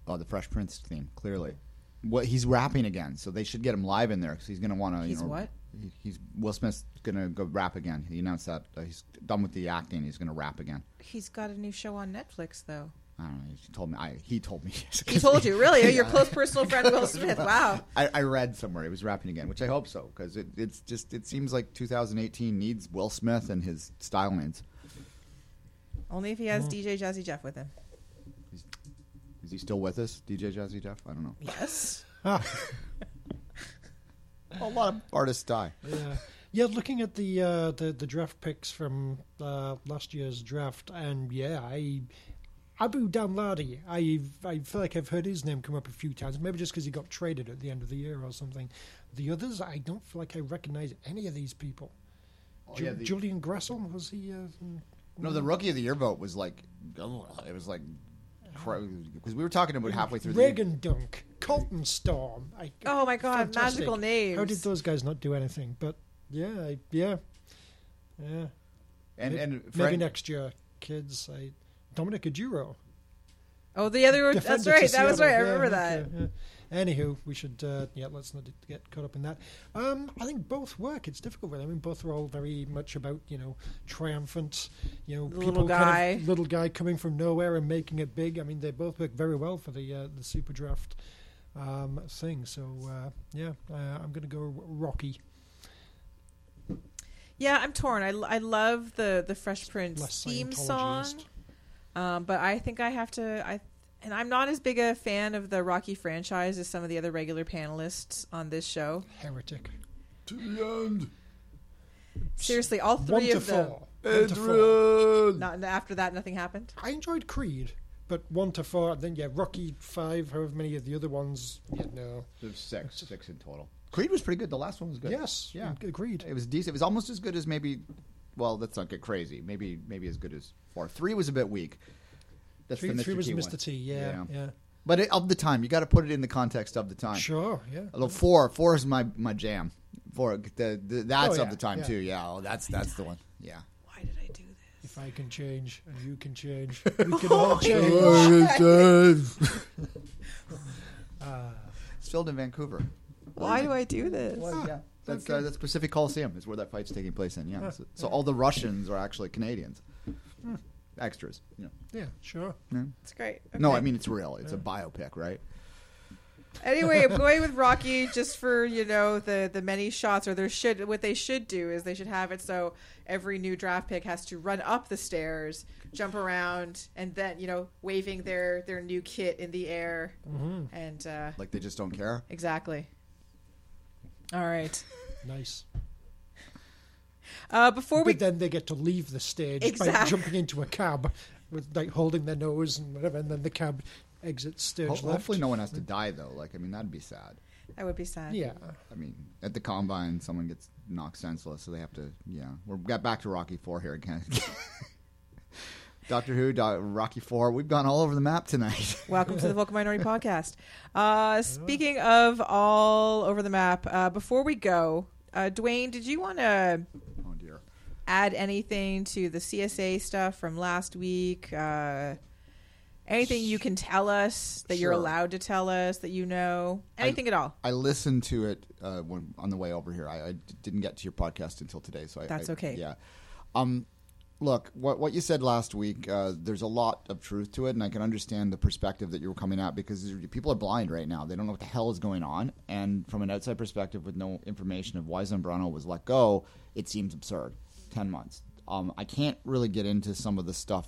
Speaker 1: Oh, the Fresh Prince theme, clearly. What he's rapping again, so they should get him live in there because he's going to want to.
Speaker 3: He's
Speaker 1: you know,
Speaker 3: what?
Speaker 1: He- he's Will Smith's going to go rap again. He announced that uh, he's done with the acting. He's going to rap again.
Speaker 3: He's got a new show on Netflix, though.
Speaker 1: I don't know. He told me. I, he told me. *laughs*
Speaker 3: He told you, really? Your close personal friend Will *laughs* Smith. Wow.
Speaker 1: I, I read somewhere he was rapping again, which I hope so because it, it's just it seems like 2018 needs Will Smith and his style lanes.
Speaker 3: Only if he has DJ Jazzy Jeff with him.
Speaker 1: Is he still with us, DJ Jazzy Jeff? I don't know.
Speaker 3: Yes. *laughs*
Speaker 1: a lot of artists die.
Speaker 2: Yeah, yeah. Looking at the uh, the the draft picks from uh, last year's draft, and yeah, I Abu Danladi. I I feel like I've heard his name come up a few times. Maybe just because he got traded at the end of the year or something. The others, I don't feel like I recognise any of these people.
Speaker 1: Oh,
Speaker 2: Ju-
Speaker 1: yeah, the-
Speaker 2: Julian Gressel was he? Uh,
Speaker 1: No, the rookie of the year vote was like, it was like, because we were talking about halfway through the
Speaker 2: Reagan Dunk, Colton Storm. I,
Speaker 3: Oh my God,
Speaker 2: fantastic.
Speaker 3: magical names.
Speaker 2: How did those guys not do anything? But yeah, I, yeah, yeah.
Speaker 1: the and and
Speaker 2: Maybe next year, kids. I, Dominic Aduro.
Speaker 3: Oh, the other. That's right. That was right. I
Speaker 2: Yeah,
Speaker 3: remember that.
Speaker 2: okay, yeah. Anywho, we should uh, yeah, let's not get caught up in that. Um, I think both work. It's difficult. Really. I mean, both are all very much about you know triumphant, you know,
Speaker 3: The
Speaker 2: people
Speaker 3: little
Speaker 2: kind of-
Speaker 3: guy.
Speaker 2: little guy coming from nowhere and making it big. I mean, they both work very well for the uh, the super draft um, thing. So uh, yeah, uh, I'm going to go Rocky.
Speaker 3: Yeah, I'm torn. I, I love the the Fresh Prince
Speaker 2: Less
Speaker 3: theme song, um, but I think I have to. I and I'm not as big a fan of the Rocky franchise as some of the other regular panelists on this show.
Speaker 2: Heretic.
Speaker 1: To the end.
Speaker 3: Seriously, all
Speaker 2: One
Speaker 3: three
Speaker 2: to
Speaker 3: of them.
Speaker 2: four. One four.
Speaker 1: Adrian!
Speaker 3: Not after that, nothing happened.
Speaker 2: I enjoyed Creed, but one to four. and Then yeah, Rocky five. However many of the other ones. Yeah, no.
Speaker 1: There's six, six in total. Creed was pretty good. The last one was good.
Speaker 2: Yes,
Speaker 1: yeah,
Speaker 2: agreed.
Speaker 1: It was decent. It was almost as good as maybe. Well, let's not get crazy. Maybe, maybe as good as four. Three was a bit weak. That's
Speaker 2: Three,
Speaker 1: the Mr.
Speaker 2: three was
Speaker 1: T
Speaker 2: Mr.
Speaker 1: one.
Speaker 2: T. Yeah, yeah.
Speaker 1: But it, of the time, you got to put it in the context of the time.
Speaker 2: Sure, yeah.
Speaker 1: Although four, four is my my jam. Four, the, the, that's
Speaker 2: Oh,
Speaker 1: of the time
Speaker 2: yeah.
Speaker 1: too. Yeah, oh, that's that's the one. Yeah.
Speaker 3: Why did I do this?
Speaker 2: If I can change and you can change, *laughs* we can all change. *laughs*
Speaker 1: It's filmed in Vancouver.
Speaker 3: Why do I do this?
Speaker 1: yeah, that's uh, that's Pacific Coliseum is where that fight's taking place in. Yeah, so, so all the Russians are actually Canadians, extras. You know.
Speaker 2: Yeah, sure.
Speaker 3: It's great.
Speaker 1: No, I mean it's real. It's a biopic, right?
Speaker 3: Anyway, I'm going with Rocky just for you know the the many shots. Or there should what they should do is they should have it so every new draft pick has to run up the stairs, jump around, and then you know waving their their new kit in the air, and uh,
Speaker 1: Like they just don't care.
Speaker 3: exactly. All right.
Speaker 2: Nice.
Speaker 3: Uh, before we
Speaker 2: But then they get to leave the stage by jumping into a cab with like holding their nose and whatever, and then the cab exits stage
Speaker 1: Ho-
Speaker 2: left.
Speaker 1: hopefully, no one has to die though. Like, I mean, that'd be sad.
Speaker 3: that would be sad.
Speaker 2: Yeah.
Speaker 1: I mean, at the combine, someone gets knocked senseless, so they have to. Yeah, we're got back to Rocky Four here again. *laughs* Doctor Who, Do- Rocky Four. We've gone all over the map tonight. *laughs*
Speaker 3: Welcome to the Vocal Minority Podcast. Uh, speaking of all over the map, uh, before we go, uh, Duane, did you want to
Speaker 1: oh dear.
Speaker 3: add anything to the CSA stuff from last week? Uh, anything you can tell us that you're
Speaker 1: Sure.
Speaker 3: allowed to tell us that you know? Anything at all?
Speaker 1: I listened to it uh, when on the way over here. I, I d- didn't get to your podcast until today, so I,
Speaker 3: That's
Speaker 1: I-
Speaker 3: okay.
Speaker 1: Yeah. Um, look, what what you said last week. Uh, there's a lot of truth to it, and I can understand the perspective that you were coming at because people are blind right now. They don't know what the hell is going on, and from an outside perspective, with no information of why Zambrano was let go, it seems absurd. Ten months. Um, I can't really get into some of the stuff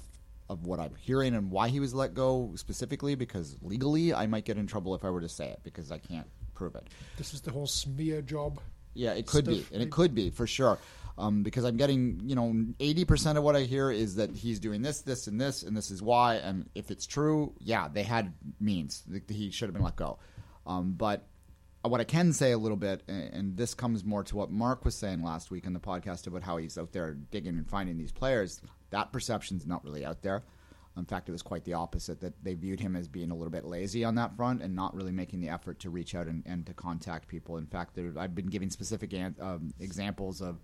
Speaker 1: of what I'm hearing and why he was let go specifically because legally I might get in trouble if I were to say it because I can't prove it.
Speaker 2: This is the whole smear job.
Speaker 1: Yeah, it could be, and it could be for sure. Um, because I'm getting, you know, 80% of what I hear is that he's doing this, this, and this, and this is why. And if it's true, yeah, they had means. He should have been let go. Um, but what I can say a little bit, and and this comes more to what Mark was saying last week in the podcast about how he's out there digging and finding these players, that perception's not really out there. In fact, it was quite the opposite, that they viewed him as being a little bit lazy on that front and not really making the effort to reach out and, and to contact people. In fact, there, I've been giving specific an, um, examples of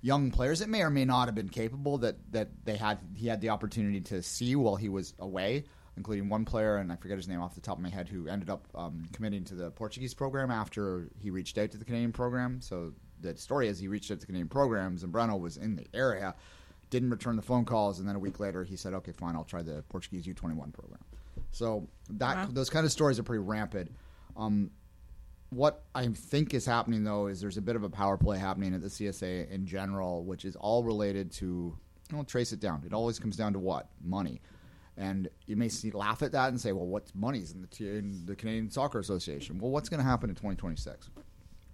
Speaker 1: young players that may or may not have been capable that, that they had he had the opportunity to see while he was away, including one player, and I forget his name off the top of my head, who ended up um, committing to the Portuguese program after he reached out to the Canadian program. So the story is he reached out to the Canadian program, Zambrano was in the area, didn't return the phone calls, and then a week later he said, "Okay, fine, I'll try the Portuguese U21 program." So that
Speaker 3: Wow.
Speaker 1: those kind of stories are pretty rampant. Um, what I think is happening though is there's a bit of a power play happening at the CSA in general, which is all related to. I'll trace it down. It always comes down to what money, and you may see, laugh at that and say, "Well, what's money's in the T- in the Canadian Soccer Association?" Well, what's going to happen in 2026?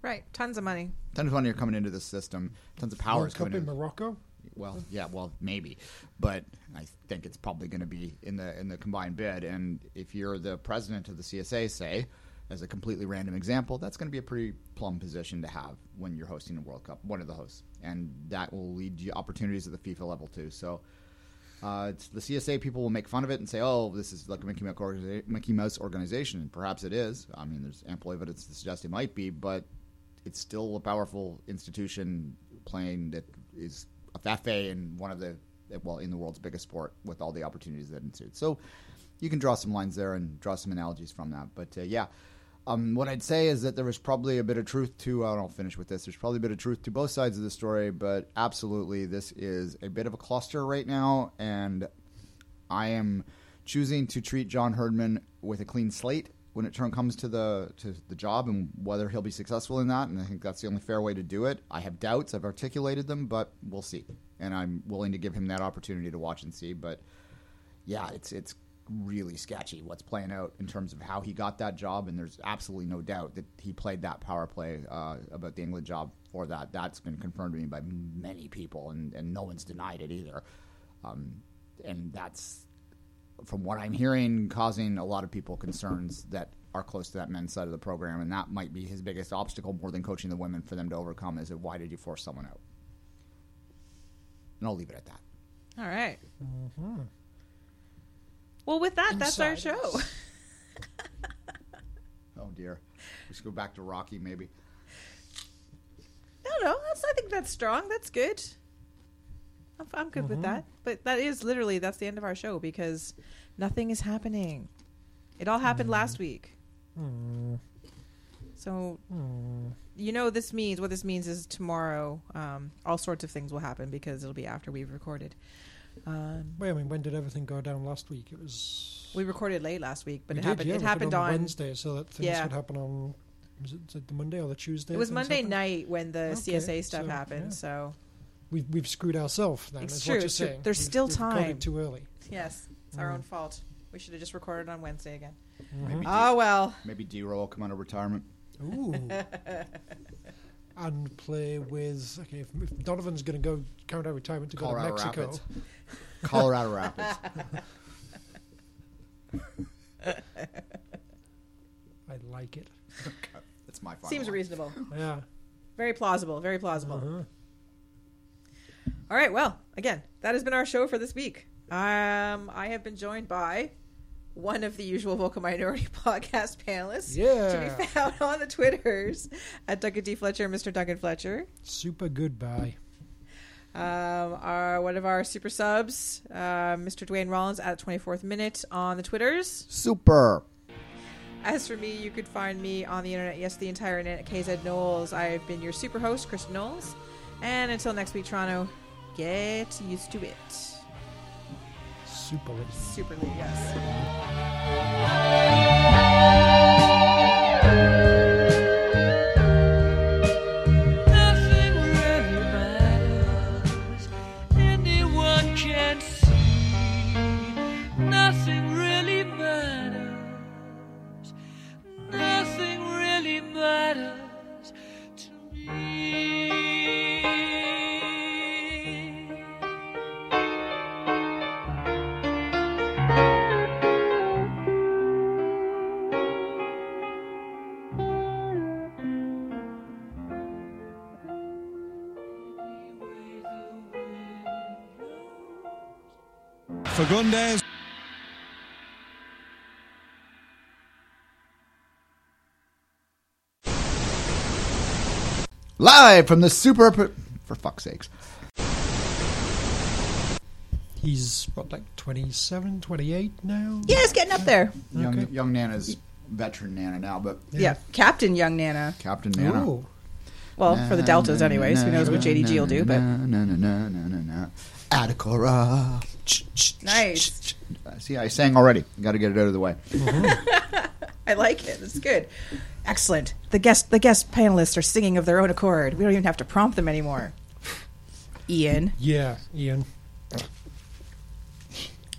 Speaker 3: Right. Tons of money.
Speaker 1: Tons of money are coming into the system. Tons of power
Speaker 2: World
Speaker 1: is
Speaker 2: Cup in
Speaker 1: in.
Speaker 2: Morocco.
Speaker 1: Well, yeah, well, maybe, but I think it's probably going to be in the in the combined bid. And if you're the president of the CSA, say, as a completely random example, that's going to be a pretty plum position to have when you're hosting a World Cup, one of the hosts, and that will lead you opportunities at the FIFA level too. So. Uh, the CSA people will make fun of it and say, "Oh, this is like a Mickey Mouse, organiza- Mickey Mouse organization," and perhaps it is. I mean, there's ample evidence to suggest it might be, but it's still a powerful institution playing that is a FFA in one of the well in the world's biggest sport with all the opportunities that ensued. So you can draw some lines there and draw some analogies from that. But uh, yeah, Um, what I'd say is that there was probably a bit of truth to. I will finish with this. There's probably a bit of truth to both sides of the story, but absolutely, this is a bit of a cluster right now, and I am choosing to treat John Herdman with a clean slate when it turn comes to the to the job and whether he'll be successful in that. And I think that's the only fair way to do it. I have doubts. I've articulated them, but we'll see. And I'm willing to give him that opportunity to watch and see. But yeah, it's it's really sketchy what's playing out in terms of how he got that job, and there's absolutely no doubt that he played that power play uh, about the England job for that. That's been confirmed to me by many people, and, and no one's denied it either. Um, and that's, from what I'm hearing, causing a lot of people concerns that are close to that men's side of the program, and that might be his biggest obstacle more than coaching the women for them to overcome. Is that why did you force someone out? And I'll leave it at that.
Speaker 3: All right. Mm-hmm. Well, with that, that's our show. *laughs*
Speaker 1: Oh dear, we should go back to Rocky maybe.
Speaker 3: No, no, that's, I think that's strong. That's good. I'm, I'm good with that. But that is literally that's the end of our show because nothing is happening. It all happened last week. So you know this means what this means is tomorrow um, all sorts of things will happen because it'll be after we've recorded. Um,
Speaker 2: Wait, I mean, when did everything go down last week? It was.
Speaker 3: we recorded late last week, but
Speaker 2: we
Speaker 3: it
Speaker 2: did,
Speaker 3: happened.
Speaker 2: yeah,
Speaker 3: it happened
Speaker 2: did
Speaker 3: on.
Speaker 2: Wednesday, so that things
Speaker 3: Yeah.
Speaker 2: would happen on. Was it, was it the Monday or the Tuesday?
Speaker 3: It was Monday
Speaker 2: happened?
Speaker 3: night when the
Speaker 2: Okay,
Speaker 3: CSA stuff
Speaker 2: so,
Speaker 3: happened.
Speaker 2: yeah.
Speaker 3: So
Speaker 2: We've we've screwed ourselves. Then
Speaker 3: It's
Speaker 2: is
Speaker 3: true,
Speaker 2: what you're saying.
Speaker 3: There's
Speaker 2: We've-
Speaker 3: still
Speaker 2: we've recorded
Speaker 3: time.
Speaker 2: Too early.
Speaker 3: yes, it's our
Speaker 2: Mm.
Speaker 3: own fault. We should have just recorded on Wednesday again.
Speaker 1: Maybe D-
Speaker 3: Oh well.
Speaker 1: maybe D-Row will come out of retirement.
Speaker 2: Ooh. *laughs* and play with okay. If, if Donovan's going to go count out retirement to go
Speaker 1: Colorado
Speaker 2: to Mexico,
Speaker 1: Rapids. *laughs* Colorado Rapids. *laughs*
Speaker 2: I like it.
Speaker 1: That's my final
Speaker 3: Seems
Speaker 1: one.
Speaker 3: reasonable.
Speaker 2: Yeah.
Speaker 3: Very plausible. Very plausible.
Speaker 2: Uh-huh.
Speaker 3: All right. Well, again, that has been our show for this week. Um, I have been joined by one of the usual Vocal Minority *laughs* podcast panelists.
Speaker 2: Yeah.
Speaker 3: To be found on the Twitters at Duncan D. Fletcher, Mr. Duncan Fletcher.
Speaker 2: Super goodbye.
Speaker 3: Um, our one of our super subs, uh, Mr. Duane Rollins at 24th minute on the Twitters.
Speaker 1: Super.
Speaker 3: As for me, you could find me on the internet, yes, the entire internet, KZ Knowles. I've been your super host, Kristin Knowles. And until next week, Toronto, get used to it.
Speaker 2: Super.
Speaker 3: Super League, yes.
Speaker 1: Live from the Super. For fuck's sakes.
Speaker 2: He's what, like 27, 28 now?
Speaker 3: Yeah, it's getting up there.
Speaker 1: Young,
Speaker 2: Okay.
Speaker 1: young Nana's veteran Nana now, but
Speaker 3: Yeah. Captain Young Nana.
Speaker 1: Captain Nana.
Speaker 2: Ooh.
Speaker 3: Well, for the Deltas, anyways. Who knows what JDG will do, but
Speaker 1: Na, na, na, na, na, na, na.
Speaker 3: Nice.
Speaker 1: See, I sang already. Got to get it out of the way. *laughs*
Speaker 3: I like it. It's good. Excellent. The guest the guest panelists are singing of their own accord. We don't even have to prompt them anymore. Ian,
Speaker 2: Yeah, Ian.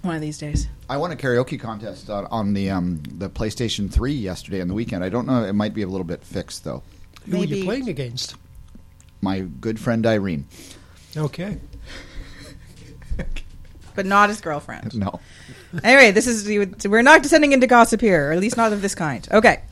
Speaker 3: one of these days.
Speaker 1: I won a karaoke contest on, on the um, the PlayStation 3 yesterday on the weekend. I don't know. It might be a little bit fixed though.
Speaker 2: Who are
Speaker 3: Maybe-
Speaker 2: you playing against?
Speaker 1: My good friend Irene.
Speaker 2: Okay. *laughs*
Speaker 3: But not his girlfriend.
Speaker 1: No.
Speaker 3: anyway, this is we're not descending into gossip here, or at least not of this kind. Okay.